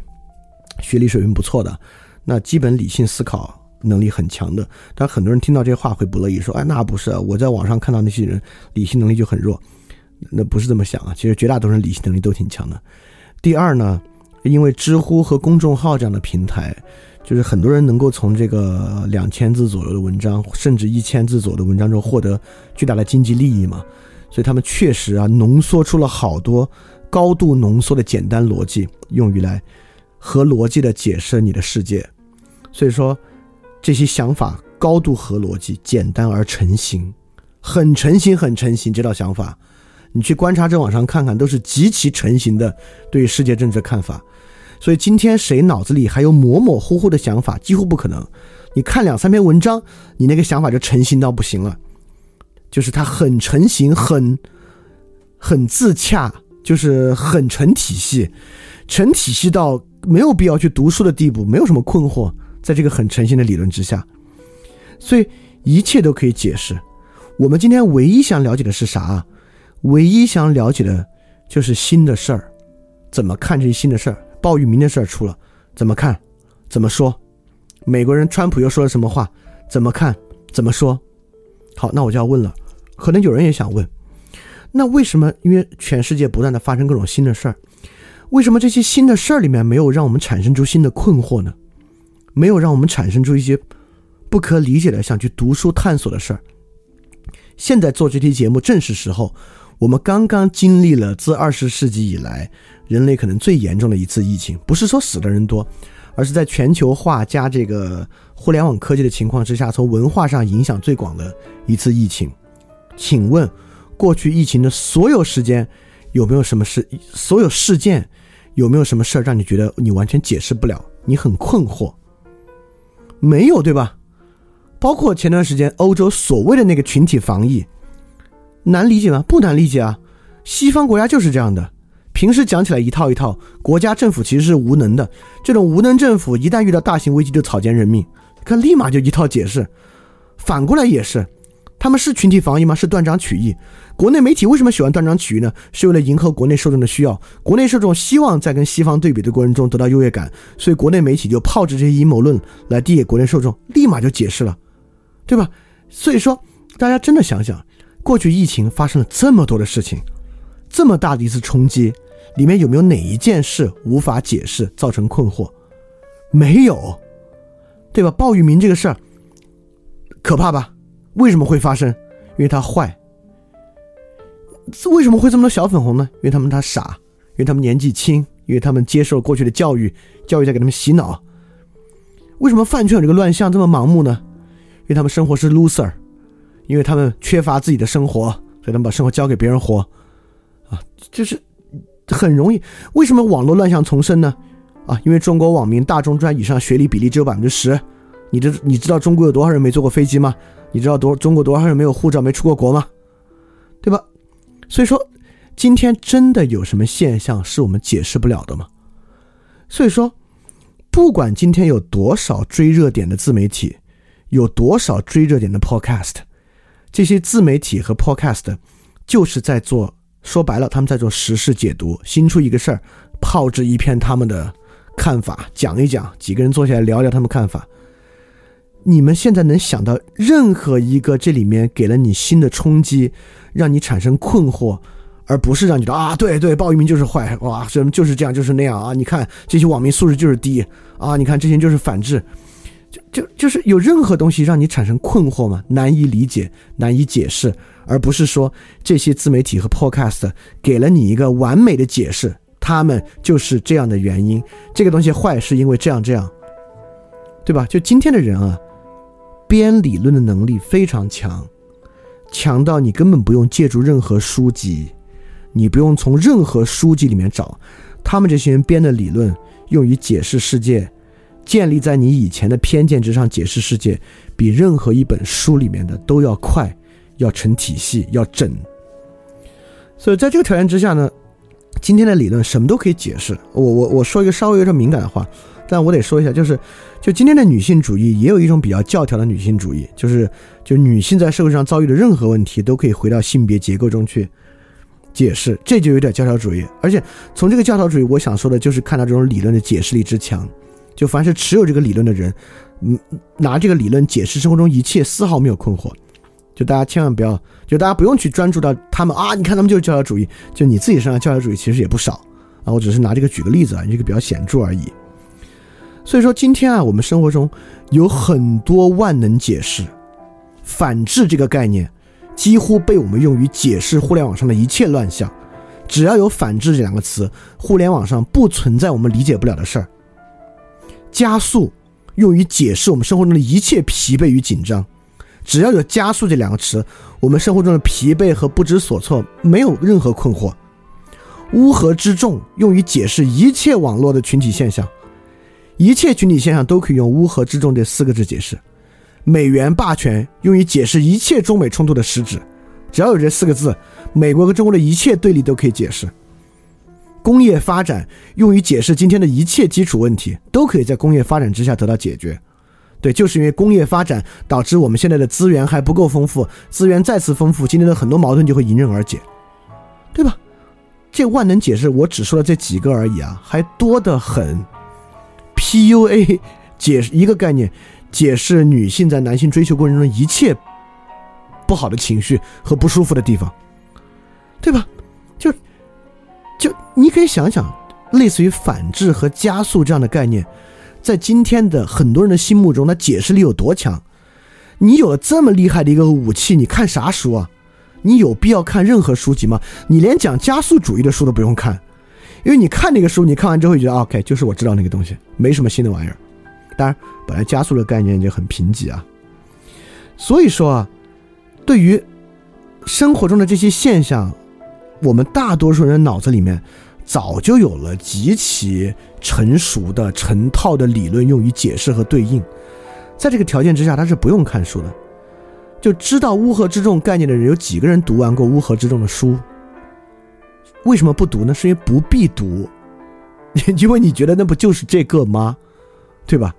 学历水平不错的，那基本理性思考能力很强的。但很多人听到这话会不乐意，说：“哎，那不是啊，我在网上看到那些人理性能力就很弱。”那不是这么想啊，其实绝大多数人理性能力都挺强的。第二呢，因为知乎和公众号这样的平台。就是很多人能够从这个两千字左右的文章，甚至一千字左右的文章中获得巨大的经济利益嘛，所以他们确实啊浓缩出了好多高度浓缩的简单逻辑，用于来合逻辑的解释你的世界。所以说这些想法高度合逻辑，简单而成型，很成型，很成型。这套想法，你去观察这网上看看，都是极其成型的对世界政治看法。所以今天谁脑子里还有模模糊糊的想法，几乎不可能。你看两三篇文章，你那个想法就成型到不行了，就是它很成型，很很自洽，就是很成体系，成体系到没有必要去读书的地步，没有什么困惑，在这个很成型的理论之下。所以一切都可以解释。我们今天唯一想了解的是啥？唯一想了解的就是新的事儿，怎么看这些新的事儿？鲍玉明的事儿出了，怎么看？怎么说？美国人川普又说了什么话？怎么看？怎么说？好，那我就要问了，可能有人也想问，那为什么？因为全世界不断的发生各种新的事儿，为什么这些新的事儿里面没有让我们产生出新的困惑呢？没有让我们产生出一些不可理解的想去读书探索的事儿？现在做这期节目正是时候，我们刚刚经历了自二十世纪以来人类可能最严重的一次疫情，不是说死的人多，而是在全球化加这个互联网科技的情况之下，从文化上影响最广的一次疫情。请问，过去疫情的所有时间有没有什么事？所有事件有没有什么事儿让你觉得你完全解释不了？你很困惑？没有，对吧？包括前段时间欧洲所谓的那个群体防疫，难理解吗？不难理解啊，西方国家就是这样的。平时讲起来一套一套，国家政府其实是无能的。这种无能政府一旦遇到大型危机就草菅人命，看立马就一套解释。反过来也是，他们是群体防疫吗？是断章取义。国内媒体为什么喜欢断章取义呢？是为了迎合国内受众的需要。国内受众希望在跟西方对比的过程中得到优越感，所以国内媒体就炮制这些阴谋论来递给国内受众，立马就解释了。对吧？所以说，大家真的想想，过去疫情发生了这么多的事情，这么大的一次冲击，里面有没有哪一件事无法解释，造成困惑？没有，对吧？鲍玉明这个事儿可怕吧？为什么会发生？因为他坏。为什么会这么多小粉红呢？因为他们他傻，因为他们年纪轻，因为他们接受了过去的教育，教育在给他们洗脑。为什么饭圈有这个乱象这么盲目呢？因为他们生活是 loser，因为他们缺乏自己的生活，所以他们把生活交给别人活，就是很容易。为什么网络乱象丛生呢？啊，因为中国网民大中专以上学历比例只有百分之十。你这你知道中国有多少人没坐过飞机吗？你知道多中国多少人没有护照没出过国吗？对吧？所以说，今天真的有什么现象是我们解释不了的吗？所以说，不管今天有多少追热点的自媒体。有多少追热点的 Podcast？这些自媒体和 Podcast 就是在做，说白了，他们在做时事解读。新出一个事儿，炮制一篇他们的看法，讲一讲，几个人坐下来聊聊他们看法。你们现在能想到任何一个这里面给了你新的冲击，让你产生困惑，而不是让你觉得啊，对对，鲍玉明就是坏，哇，什么就是这样，就是那样啊？你看这些网民素质就是低啊？你看这些就是反制。就就就是有任何东西让你产生困惑吗？难以理解，难以解释，而不是说这些自媒体和 Podcast 给了你一个完美的解释，他们就是这样的原因。这个东西坏是因为这样这样，对吧？就今天的人啊，编理论的能力非常强，强到你根本不用借助任何书籍，你不用从任何书籍里面找，他们这些人编的理论用于解释世界。建立在你以前的偏见之上解释世界，比任何一本书里面的都要快，要成体系，要整。所以在这个条件之下呢，今天的理论什么都可以解释。我我我说一个稍微有点敏感的话，但我得说一下，就是就今天的女性主义也有一种比较教条的女性主义，就是就女性在社会上遭遇的任何问题都可以回到性别结构中去解释，这就有点教条主义。而且从这个教条主义，我想说的就是看到这种理论的解释力之强。就凡是持有这个理论的人，嗯，拿这个理论解释生活中一切，丝毫没有困惑。就大家千万不要，就大家不用去专注到他们啊，你看他们就是教条主义，就你自己身上教条主义其实也不少啊。我只是拿这个举个例子啊，这个比较显著而已。所以说今天啊，我们生活中有很多万能解释，反制这个概念几乎被我们用于解释互联网上的一切乱象。只要有反制这两个词，互联网上不存在我们理解不了的事儿。加速用于解释我们生活中的一切疲惫与紧张，只要有“加速”这两个词，我们生活中的疲惫和不知所措没有任何困惑。乌合之众用于解释一切网络的群体现象，一切群体现象都可以用“乌合之众”这四个字解释。美元霸权用于解释一切中美冲突的实质，只要有这四个字，美国和中国的一切对立都可以解释。工业发展用于解释今天的一切基础问题，都可以在工业发展之下得到解决。对，就是因为工业发展导致我们现在的资源还不够丰富，资源再次丰富，今天的很多矛盾就会迎刃而解，对吧？这万能解释我只说了这几个而已啊，还多得很。PUA 解释一个概念，解释女性在男性追求过程中一切不好的情绪和不舒服的地方，对吧？就就你可以想想，类似于反制和加速这样的概念，在今天的很多人的心目中，它解释力有多强？你有了这么厉害的一个武器，你看啥书啊？你有必要看任何书籍吗？你连讲加速主义的书都不用看，因为你看那个书，你看完之后觉得 OK，就是我知道那个东西，没什么新的玩意儿。当然，本来加速的概念就很贫瘠啊。所以说啊，对于生活中的这些现象，我们大多数人脑子里面早就有了极其成熟的成套的理论用于解释和对应。在这个条件之下，他是不用看书的。就知道乌合之众概念的人有几个人读完过乌合之众的书？为什么不读呢？是因为不必读，因为你觉得那不就是这个吗？对吧？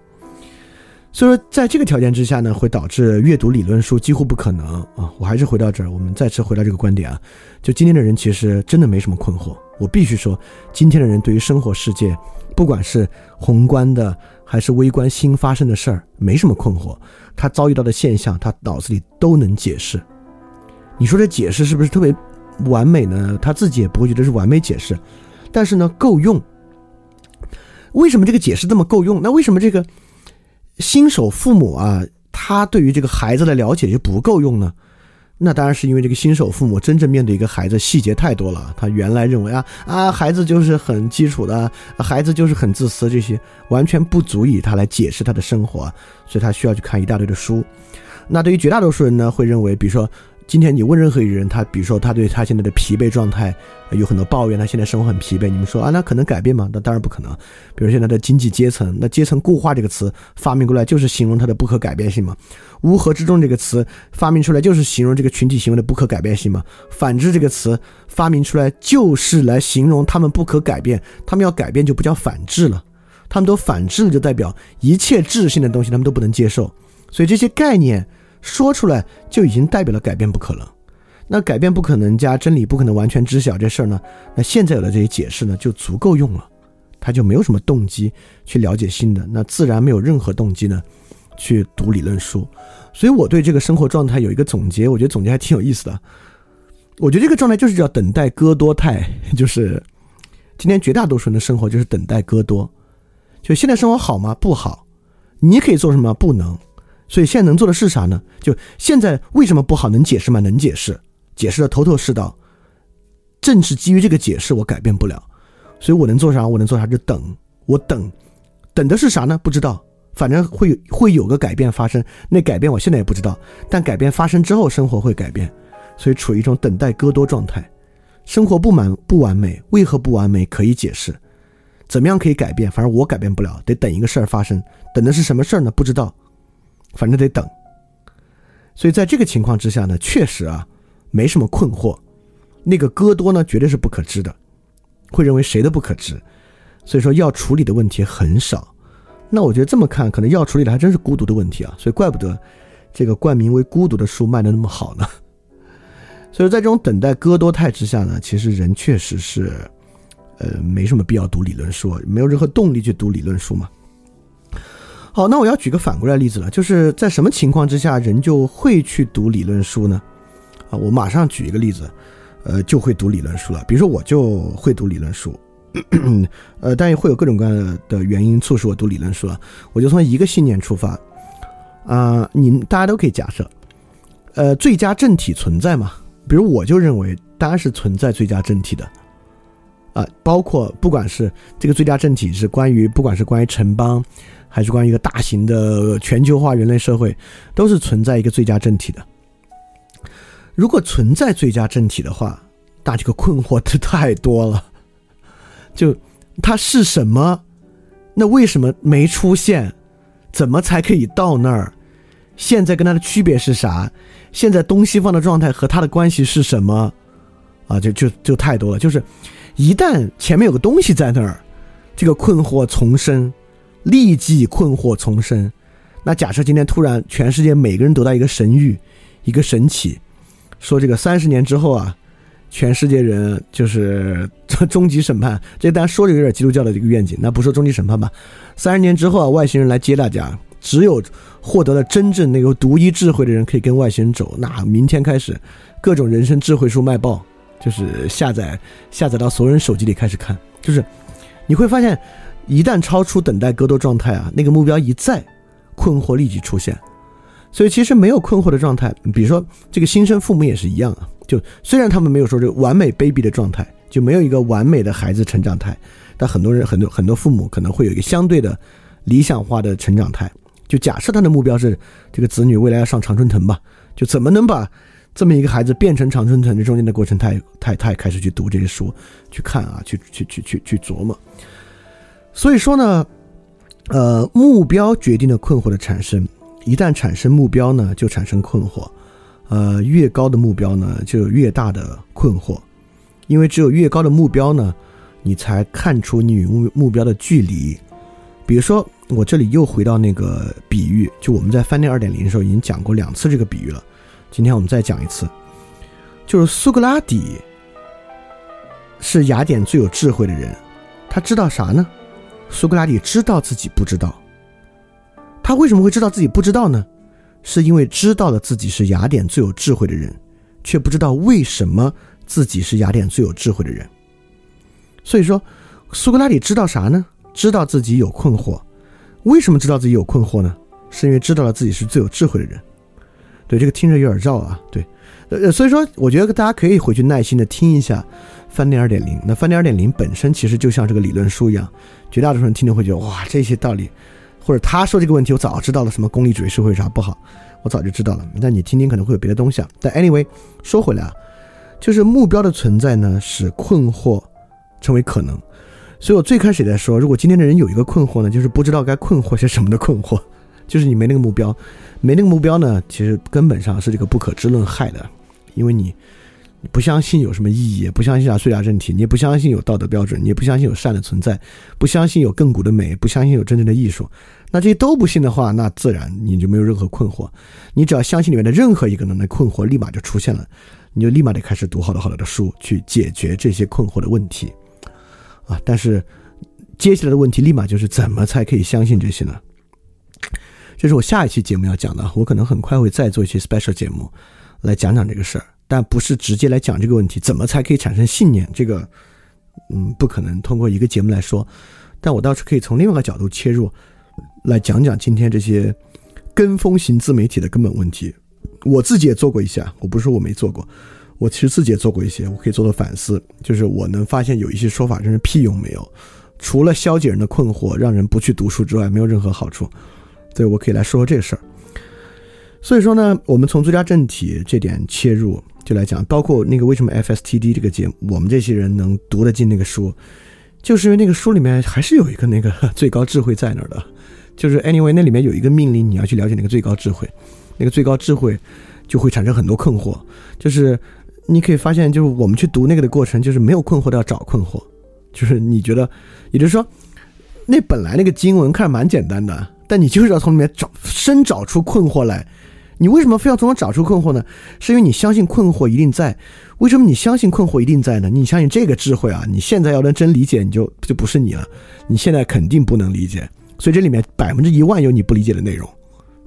所以说，在这个条件之下呢，会导致阅读理论书几乎不可能啊！我还是回到这儿，我们再次回到这个观点啊，就今天的人其实真的没什么困惑。我必须说，今天的人对于生活世界，不管是宏观的还是微观新发生的事儿，没什么困惑。他遭遇到的现象，他脑子里都能解释。你说这解释是不是特别完美呢？他自己也不会觉得是完美解释，但是呢，够用。为什么这个解释这么够用？那为什么这个新手父母啊，他对于这个孩子的了解就不够用呢？那当然是因为这个新手父母真正面对一个孩子细节太多了。他原来认为啊啊，孩子就是很基础的，孩子就是很自私，这些完全不足以他来解释他的生活，所以他需要去看一大堆的书。那对于绝大多数人呢，会认为，比如说。今天你问任何一个人，他比如说他对他现在的疲惫状态有很多抱怨，他现在生活很疲惫。你们说啊，那可能改变吗？那当然不可能。比如现在的经济阶层，那阶层固化这个词发明过来就是形容它的不可改变性嘛？乌合之众这个词发明出来就是形容这个群体行为的不可改变性嘛？反制这个词发明出来就是来形容他们不可改变，他们要改变就不叫反制了，他们都反制了就代表一切质性的东西他们都不能接受，所以这些概念。说出来就已经代表了改变不可能，那改变不可能加真理不可能完全知晓这事儿呢？那现在有的这些解释呢就足够用了，他就没有什么动机去了解新的，那自然没有任何动机呢去读理论书。所以我对这个生活状态有一个总结，我觉得总结还挺有意思的。我觉得这个状态就是叫等待戈多态，就是今天绝大多数人的生活就是等待戈多。就现在生活好吗？不好。你可以做什么？不能。所以现在能做的是啥呢？就现在为什么不好？能解释吗？能解释，解释的头头是道。正是基于这个解释，我改变不了。所以我能做啥？我能做啥？就等。我等，等的是啥呢？不知道。反正会会有个改变发生。那改变我现在也不知道。但改变发生之后，生活会改变。所以处于一种等待戈多状态。生活不满不完美，为何不完美？可以解释。怎么样可以改变？反正我改变不了，得等一个事儿发生。等的是什么事儿呢？不知道。反正得等，所以在这个情况之下呢，确实啊，没什么困惑。那个戈多呢，绝对是不可知的，会认为谁都不可知，所以说要处理的问题很少。那我觉得这么看，可能要处理的还真是孤独的问题啊。所以怪不得这个冠名为孤独的书卖的那么好呢。所以在这种等待戈多态之下呢，其实人确实是，呃，没什么必要读理论书，没有任何动力去读理论书嘛。好，那我要举个反过来例子了，就是在什么情况之下人就会去读理论书呢？啊，我马上举一个例子，呃，就会读理论书了。比如说，我就会读理论书，呃，但也会有各种各样的原因促使我读理论书了。我就从一个信念出发，啊，你大家都可以假设，呃，最佳正体存在嘛？比如我就认为，当然是存在最佳正体的，啊，包括不管是这个最佳正体是关于，不管是关于城邦。还是关于一个大型的全球化人类社会，都是存在一个最佳政体的。如果存在最佳政体的话，那这个困惑的太多了。就它是什么？那为什么没出现？怎么才可以到那儿？现在跟它的区别是啥？现在东西方的状态和它的关系是什么？啊，就就就太多了。就是一旦前面有个东西在那儿，这个困惑丛生。立即困惑丛生，那假设今天突然全世界每个人得到一个神谕，一个神启，说这个三十年之后啊，全世界人就是 终极审判。这当然说着有点基督教的这个愿景，那不说终极审判吧。三十年之后啊，外星人来接大家，只有获得了真正那个独一智慧的人可以跟外星人走。那明天开始，各种人生智慧书卖爆，就是下载下载到所有人手机里开始看，就是你会发现，一旦超出等待戈多状态啊，那个目标一在。困惑立即出现，所以其实没有困惑的状态，比如说这个新生父母也是一样啊。就虽然他们没有说这个完美 baby 的状态，就没有一个完美的孩子成长态，但很多人很多很多父母可能会有一个相对的理想化的成长态。就假设他的目标是这个子女未来要上常春藤吧，就怎么能把这么一个孩子变成常春藤？这中间的过程，他也他他也开始去读这些书，去看啊，去去去去去琢磨。所以说呢。呃，目标决定了困惑的产生。一旦产生目标呢，就产生困惑。呃，越高的目标呢，就有越大的困惑。因为只有越高的目标呢，你才看出你与目目标的距离。比如说，我这里又回到那个比喻，就我们在翻店二点零的时候已经讲过两次这个比喻了。今天我们再讲一次，就是苏格拉底是雅典最有智慧的人，他知道啥呢？苏格拉底知道自己不知道，他为什么会知道自己不知道呢？是因为知道了自己是雅典最有智慧的人，却不知道为什么自己是雅典最有智慧的人。所以说，苏格拉底知道啥呢？知道自己有困惑。为什么知道自己有困惑呢？是因为知道了自己是最有智慧的人。对，这个听着有点绕啊。对，呃，所以说，我觉得大家可以回去耐心的听一下。翻店二点零，那翻店二点零本身其实就像这个理论书一样，绝大多数人听了会觉得哇，这些道理，或者他说这个问题，我早知道了，什么功利主义社会有啥不好，我早就知道了。但你听听可能会有别的东西啊。但 anyway，说回来啊，就是目标的存在呢，使困惑成为可能。所以我最开始也在说，如果今天的人有一个困惑呢，就是不知道该困惑些什么的困惑，就是你没那个目标，没那个目标呢，其实根本上是这个不可知论害的，因为你。不相信有什么意义，不相信啊，碎牙正体，你也不相信有道德标准，你也不相信有善的存在，不相信有亘古的美，不相信有真正的艺术，那这些都不信的话，那自然你就没有任何困惑。你只要相信里面的任何一个人的困惑，立马就出现了，你就立马得开始读好多好多的书去解决这些困惑的问题啊。但是接下来的问题立马就是怎么才可以相信这些呢？这是我下一期节目要讲的，我可能很快会再做一期 special 节目来讲讲这个事儿。但不是直接来讲这个问题，怎么才可以产生信念？这个，嗯，不可能通过一个节目来说。但我倒是可以从另外一个角度切入，来讲讲今天这些跟风型自媒体的根本问题。我自己也做过一下，我不是说我没做过，我其实自己也做过一些，我可以做做反思。就是我能发现有一些说法真是屁用没有，除了消解人的困惑，让人不去读书之外，没有任何好处。对我可以来说说这个事儿。所以说呢，我们从最佳正体这点切入。就来讲，包括那个为什么 FSTD 这个节目，我们这些人能读得进那个书，就是因为那个书里面还是有一个那个最高智慧在那儿的。就是 anyway，那里面有一个命令，你要去了解那个最高智慧，那个最高智慧就会产生很多困惑。就是你可以发现，就是我们去读那个的过程，就是没有困惑的要找困惑。就是你觉得，也就是说，那本来那个经文看着蛮简单的，但你就是要从里面找深找出困惑来。你为什么非要从中找出困惑呢？是因为你相信困惑一定在。为什么你相信困惑一定在呢？你相信这个智慧啊？你现在要能真理解，你就就不是你了。你现在肯定不能理解，所以这里面百分之一万有你不理解的内容，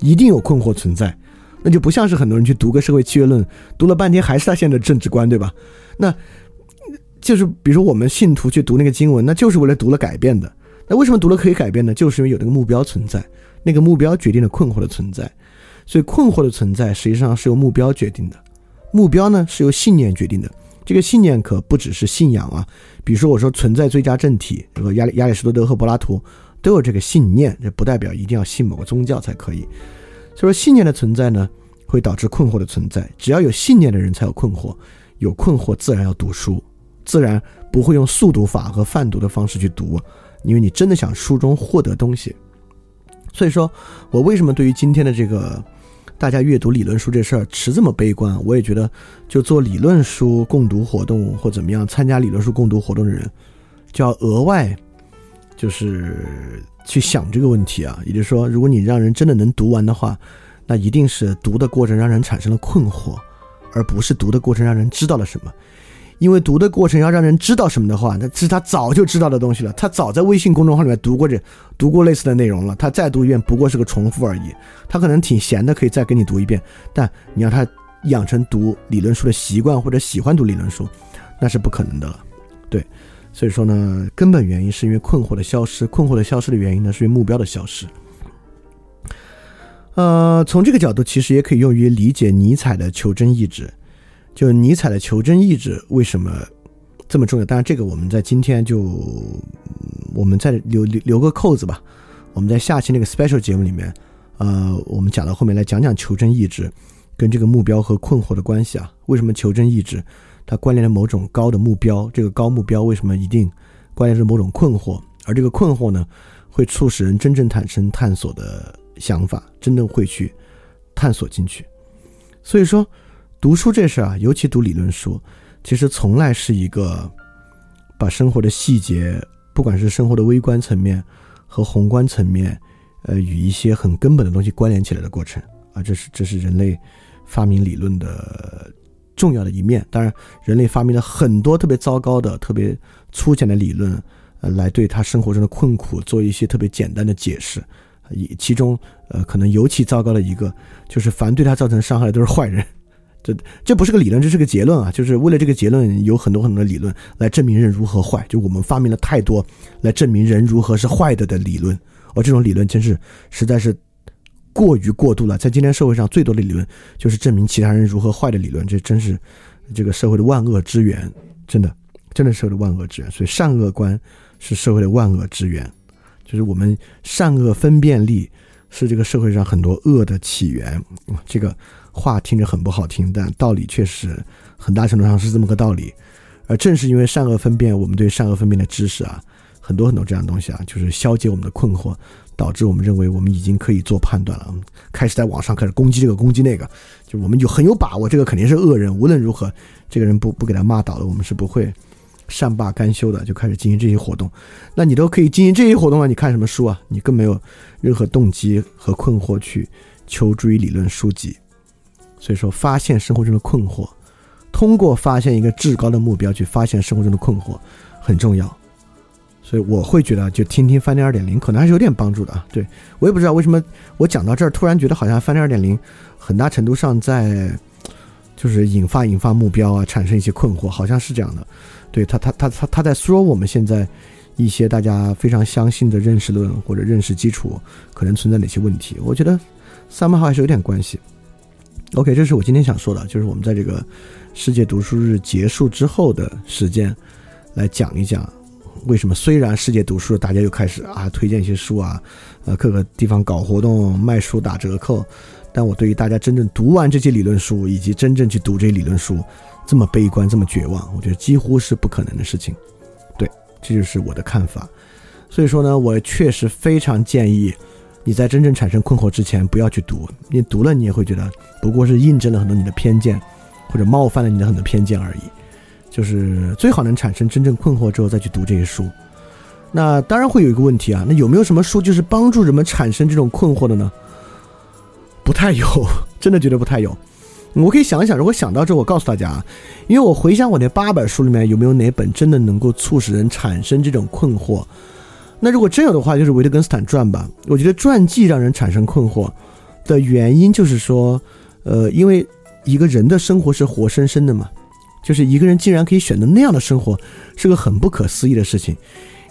一定有困惑存在。那就不像是很多人去读个社会契约论，读了半天还是他现在的政治观，对吧？那就是比如说我们信徒去读那个经文，那就是为了读了改变的。那为什么读了可以改变呢？就是因为有那个目标存在，那个目标决定了困惑的存在。所以困惑的存在实际上是由目标决定的，目标呢是由信念决定的。这个信念可不只是信仰啊，比如说我说存在最佳正体，这个亚里亚里士多德和柏拉图都有这个信念，这不代表一定要信某个宗教才可以。所以说信念的存在呢，会导致困惑的存在。只要有信念的人才有困惑，有困惑自然要读书，自然不会用速读法和泛读的方式去读，因为你真的想书中获得东西。所以说我为什么对于今天的这个。大家阅读理论书这事儿持这么悲观，我也觉得，就做理论书共读活动或怎么样，参加理论书共读活动的人，就要额外就是去想这个问题啊。也就是说，如果你让人真的能读完的话，那一定是读的过程让人产生了困惑，而不是读的过程让人知道了什么。因为读的过程要让人知道什么的话，那是他早就知道的东西了。他早在微信公众号里面读过这读过类似的内容了。他再读一遍不过是个重复而已。他可能挺闲的，可以再给你读一遍。但你让他养成读理论书的习惯，或者喜欢读理论书，那是不可能的了。对，所以说呢，根本原因是因为困惑的消失。困惑的消失的原因呢，是因为目标的消失。呃，从这个角度，其实也可以用于理解尼采的求真意志。就尼采的求真意志为什么这么重要？当然，这个我们在今天就我们再留留留个扣子吧。我们在下期那个 special 节目里面，呃，我们讲到后面来讲讲求真意志跟这个目标和困惑的关系啊。为什么求真意志它关联了某种高的目标？这个高目标为什么一定关联是某种困惑？而这个困惑呢，会促使人真正产生探索的想法，真正会去探索进去。所以说。读书这事啊，尤其读理论书，其实从来是一个把生活的细节，不管是生活的微观层面和宏观层面，呃，与一些很根本的东西关联起来的过程啊。这是这是人类发明理论的重要的一面。当然，人类发明了很多特别糟糕的、特别粗浅的理论，呃，来对他生活中的困苦做一些特别简单的解释。以其中，呃，可能尤其糟糕的一个，就是凡对他造成伤害的都是坏人。这这不是个理论，这是个结论啊！就是为了这个结论，有很多很多的理论来证明人如何坏。就我们发明了太多来证明人如何是坏的的理论，而这种理论真是实在是过于过度了。在今天社会上最多的理论就是证明其他人如何坏的理论，这真是这个社会的万恶之源，真的，真的是社会的万恶之源。所以善恶观是社会的万恶之源，就是我们善恶分辨力是这个社会上很多恶的起源。这个。话听着很不好听，但道理确实很大程度上是这么个道理。而正是因为善恶分辨，我们对善恶分辨的知识啊，很多很多这样的东西啊，就是消解我们的困惑，导致我们认为我们已经可以做判断了，开始在网上开始攻击这个攻击那个，就我们有很有把握，这个肯定是恶人，无论如何，这个人不不给他骂倒了，我们是不会善罢甘休的，就开始进行这些活动。那你都可以进行这些活动了，你看什么书啊？你更没有任何动机和困惑去求助于理论书籍。所以说，发现生活中的困惑，通过发现一个至高的目标去发现生活中的困惑，很重要。所以我会觉得，就听听翻天二点零，可能还是有点帮助的啊。对我也不知道为什么，我讲到这儿，突然觉得好像翻天二点零，很大程度上在，就是引发引发目标啊，产生一些困惑，好像是这样的。对他，他他他他在说我们现在一些大家非常相信的认识论或者认识基础可能存在哪些问题，我觉得三八号还是有点关系。OK，这是我今天想说的，就是我们在这个世界读书日结束之后的时间，来讲一讲为什么虽然世界读书大家又开始啊推荐一些书啊，呃各个地方搞活动卖书打折扣，但我对于大家真正读完这些理论书以及真正去读这些理论书这么悲观这么绝望，我觉得几乎是不可能的事情。对，这就是我的看法。所以说呢，我确实非常建议。你在真正产生困惑之前，不要去读。你读了，你也会觉得不过是印证了很多你的偏见，或者冒犯了你的很多偏见而已。就是最好能产生真正困惑之后再去读这些书。那当然会有一个问题啊，那有没有什么书就是帮助人们产生这种困惑的呢？不太有，真的觉得不太有。我可以想一想，如果想到这，我告诉大家啊，因为我回想我那八本书里面有没有哪本真的能够促使人产生这种困惑。那如果真有的话，就是维特根斯坦传吧。我觉得传记让人产生困惑的原因，就是说，呃，因为一个人的生活是活生生的嘛，就是一个人竟然可以选择那样的生活，是个很不可思议的事情。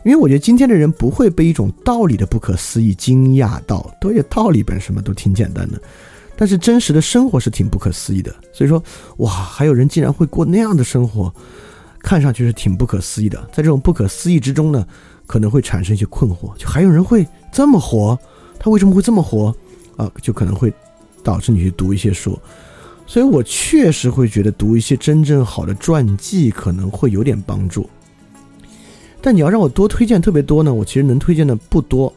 因为我觉得今天的人不会被一种道理的不可思议惊讶到，都有道理本什么都挺简单的，但是真实的生活是挺不可思议的。所以说，哇，还有人竟然会过那样的生活，看上去是挺不可思议的。在这种不可思议之中呢。可能会产生一些困惑，就还有人会这么活，他为什么会这么活啊？就可能会导致你去读一些书，所以我确实会觉得读一些真正好的传记可能会有点帮助。但你要让我多推荐特别多呢，我其实能推荐的不多，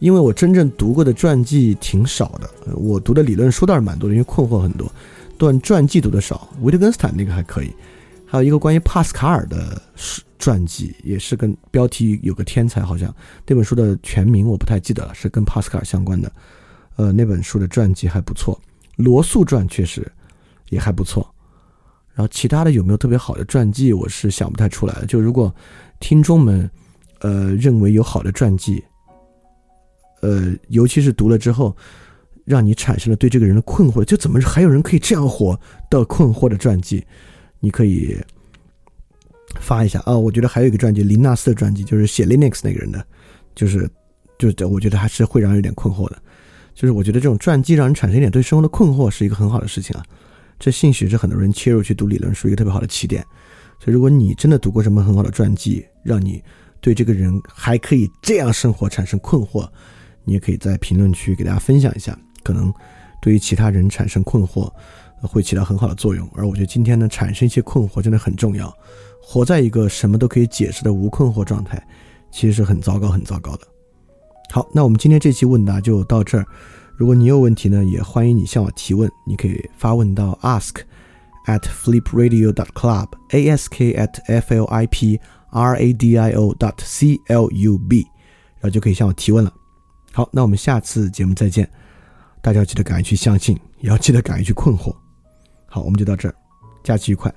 因为我真正读过的传记挺少的。我读的理论书倒是蛮多的，因为困惑很多，但传记读的少。维特根斯坦那个还可以，还有一个关于帕斯卡尔的书。传记，也是跟标题有个天才，好像那本书的全名我不太记得了，是跟帕斯卡尔相关的。呃，那本书的传记还不错，罗素传确实也还不错。然后其他的有没有特别好的传记，我是想不太出来的。就如果听众们呃认为有好的传记，呃，尤其是读了之后。让你产生了对这个人的困惑，就怎么还有人可以这样活的困惑的传记，你可以发一下啊。我觉得还有一个传记，林纳斯的传记，就是写 Linux 那个人的，就是就是我觉得还是会让人有点困惑的。就是我觉得这种传记让人产生一点对生活的困惑是一个很好的事情啊。这兴许是很多人切入去读理论书一个特别好的起点。所以如果你真的读过什么很好的传记，让你对这个人还可以这样生活产生困惑，你也可以在评论区给大家分享一下。可能对于其他人产生困惑，会起到很好的作用。而我觉得今天呢，产生一些困惑真的很重要。活在一个什么都可以解释的无困惑状态，其实是很糟糕、很糟糕的。好，那我们今天这期问答就到这儿。如果你有问题呢，也欢迎你向我提问。你可以发问到 ask at flipradio dot club，ask at f l i p r a d i o dot c l u b，然后就可以向我提问了。好，那我们下次节目再见。大家要记得敢于去相信，也要记得敢于去困惑。好，我们就到这儿，假期愉快。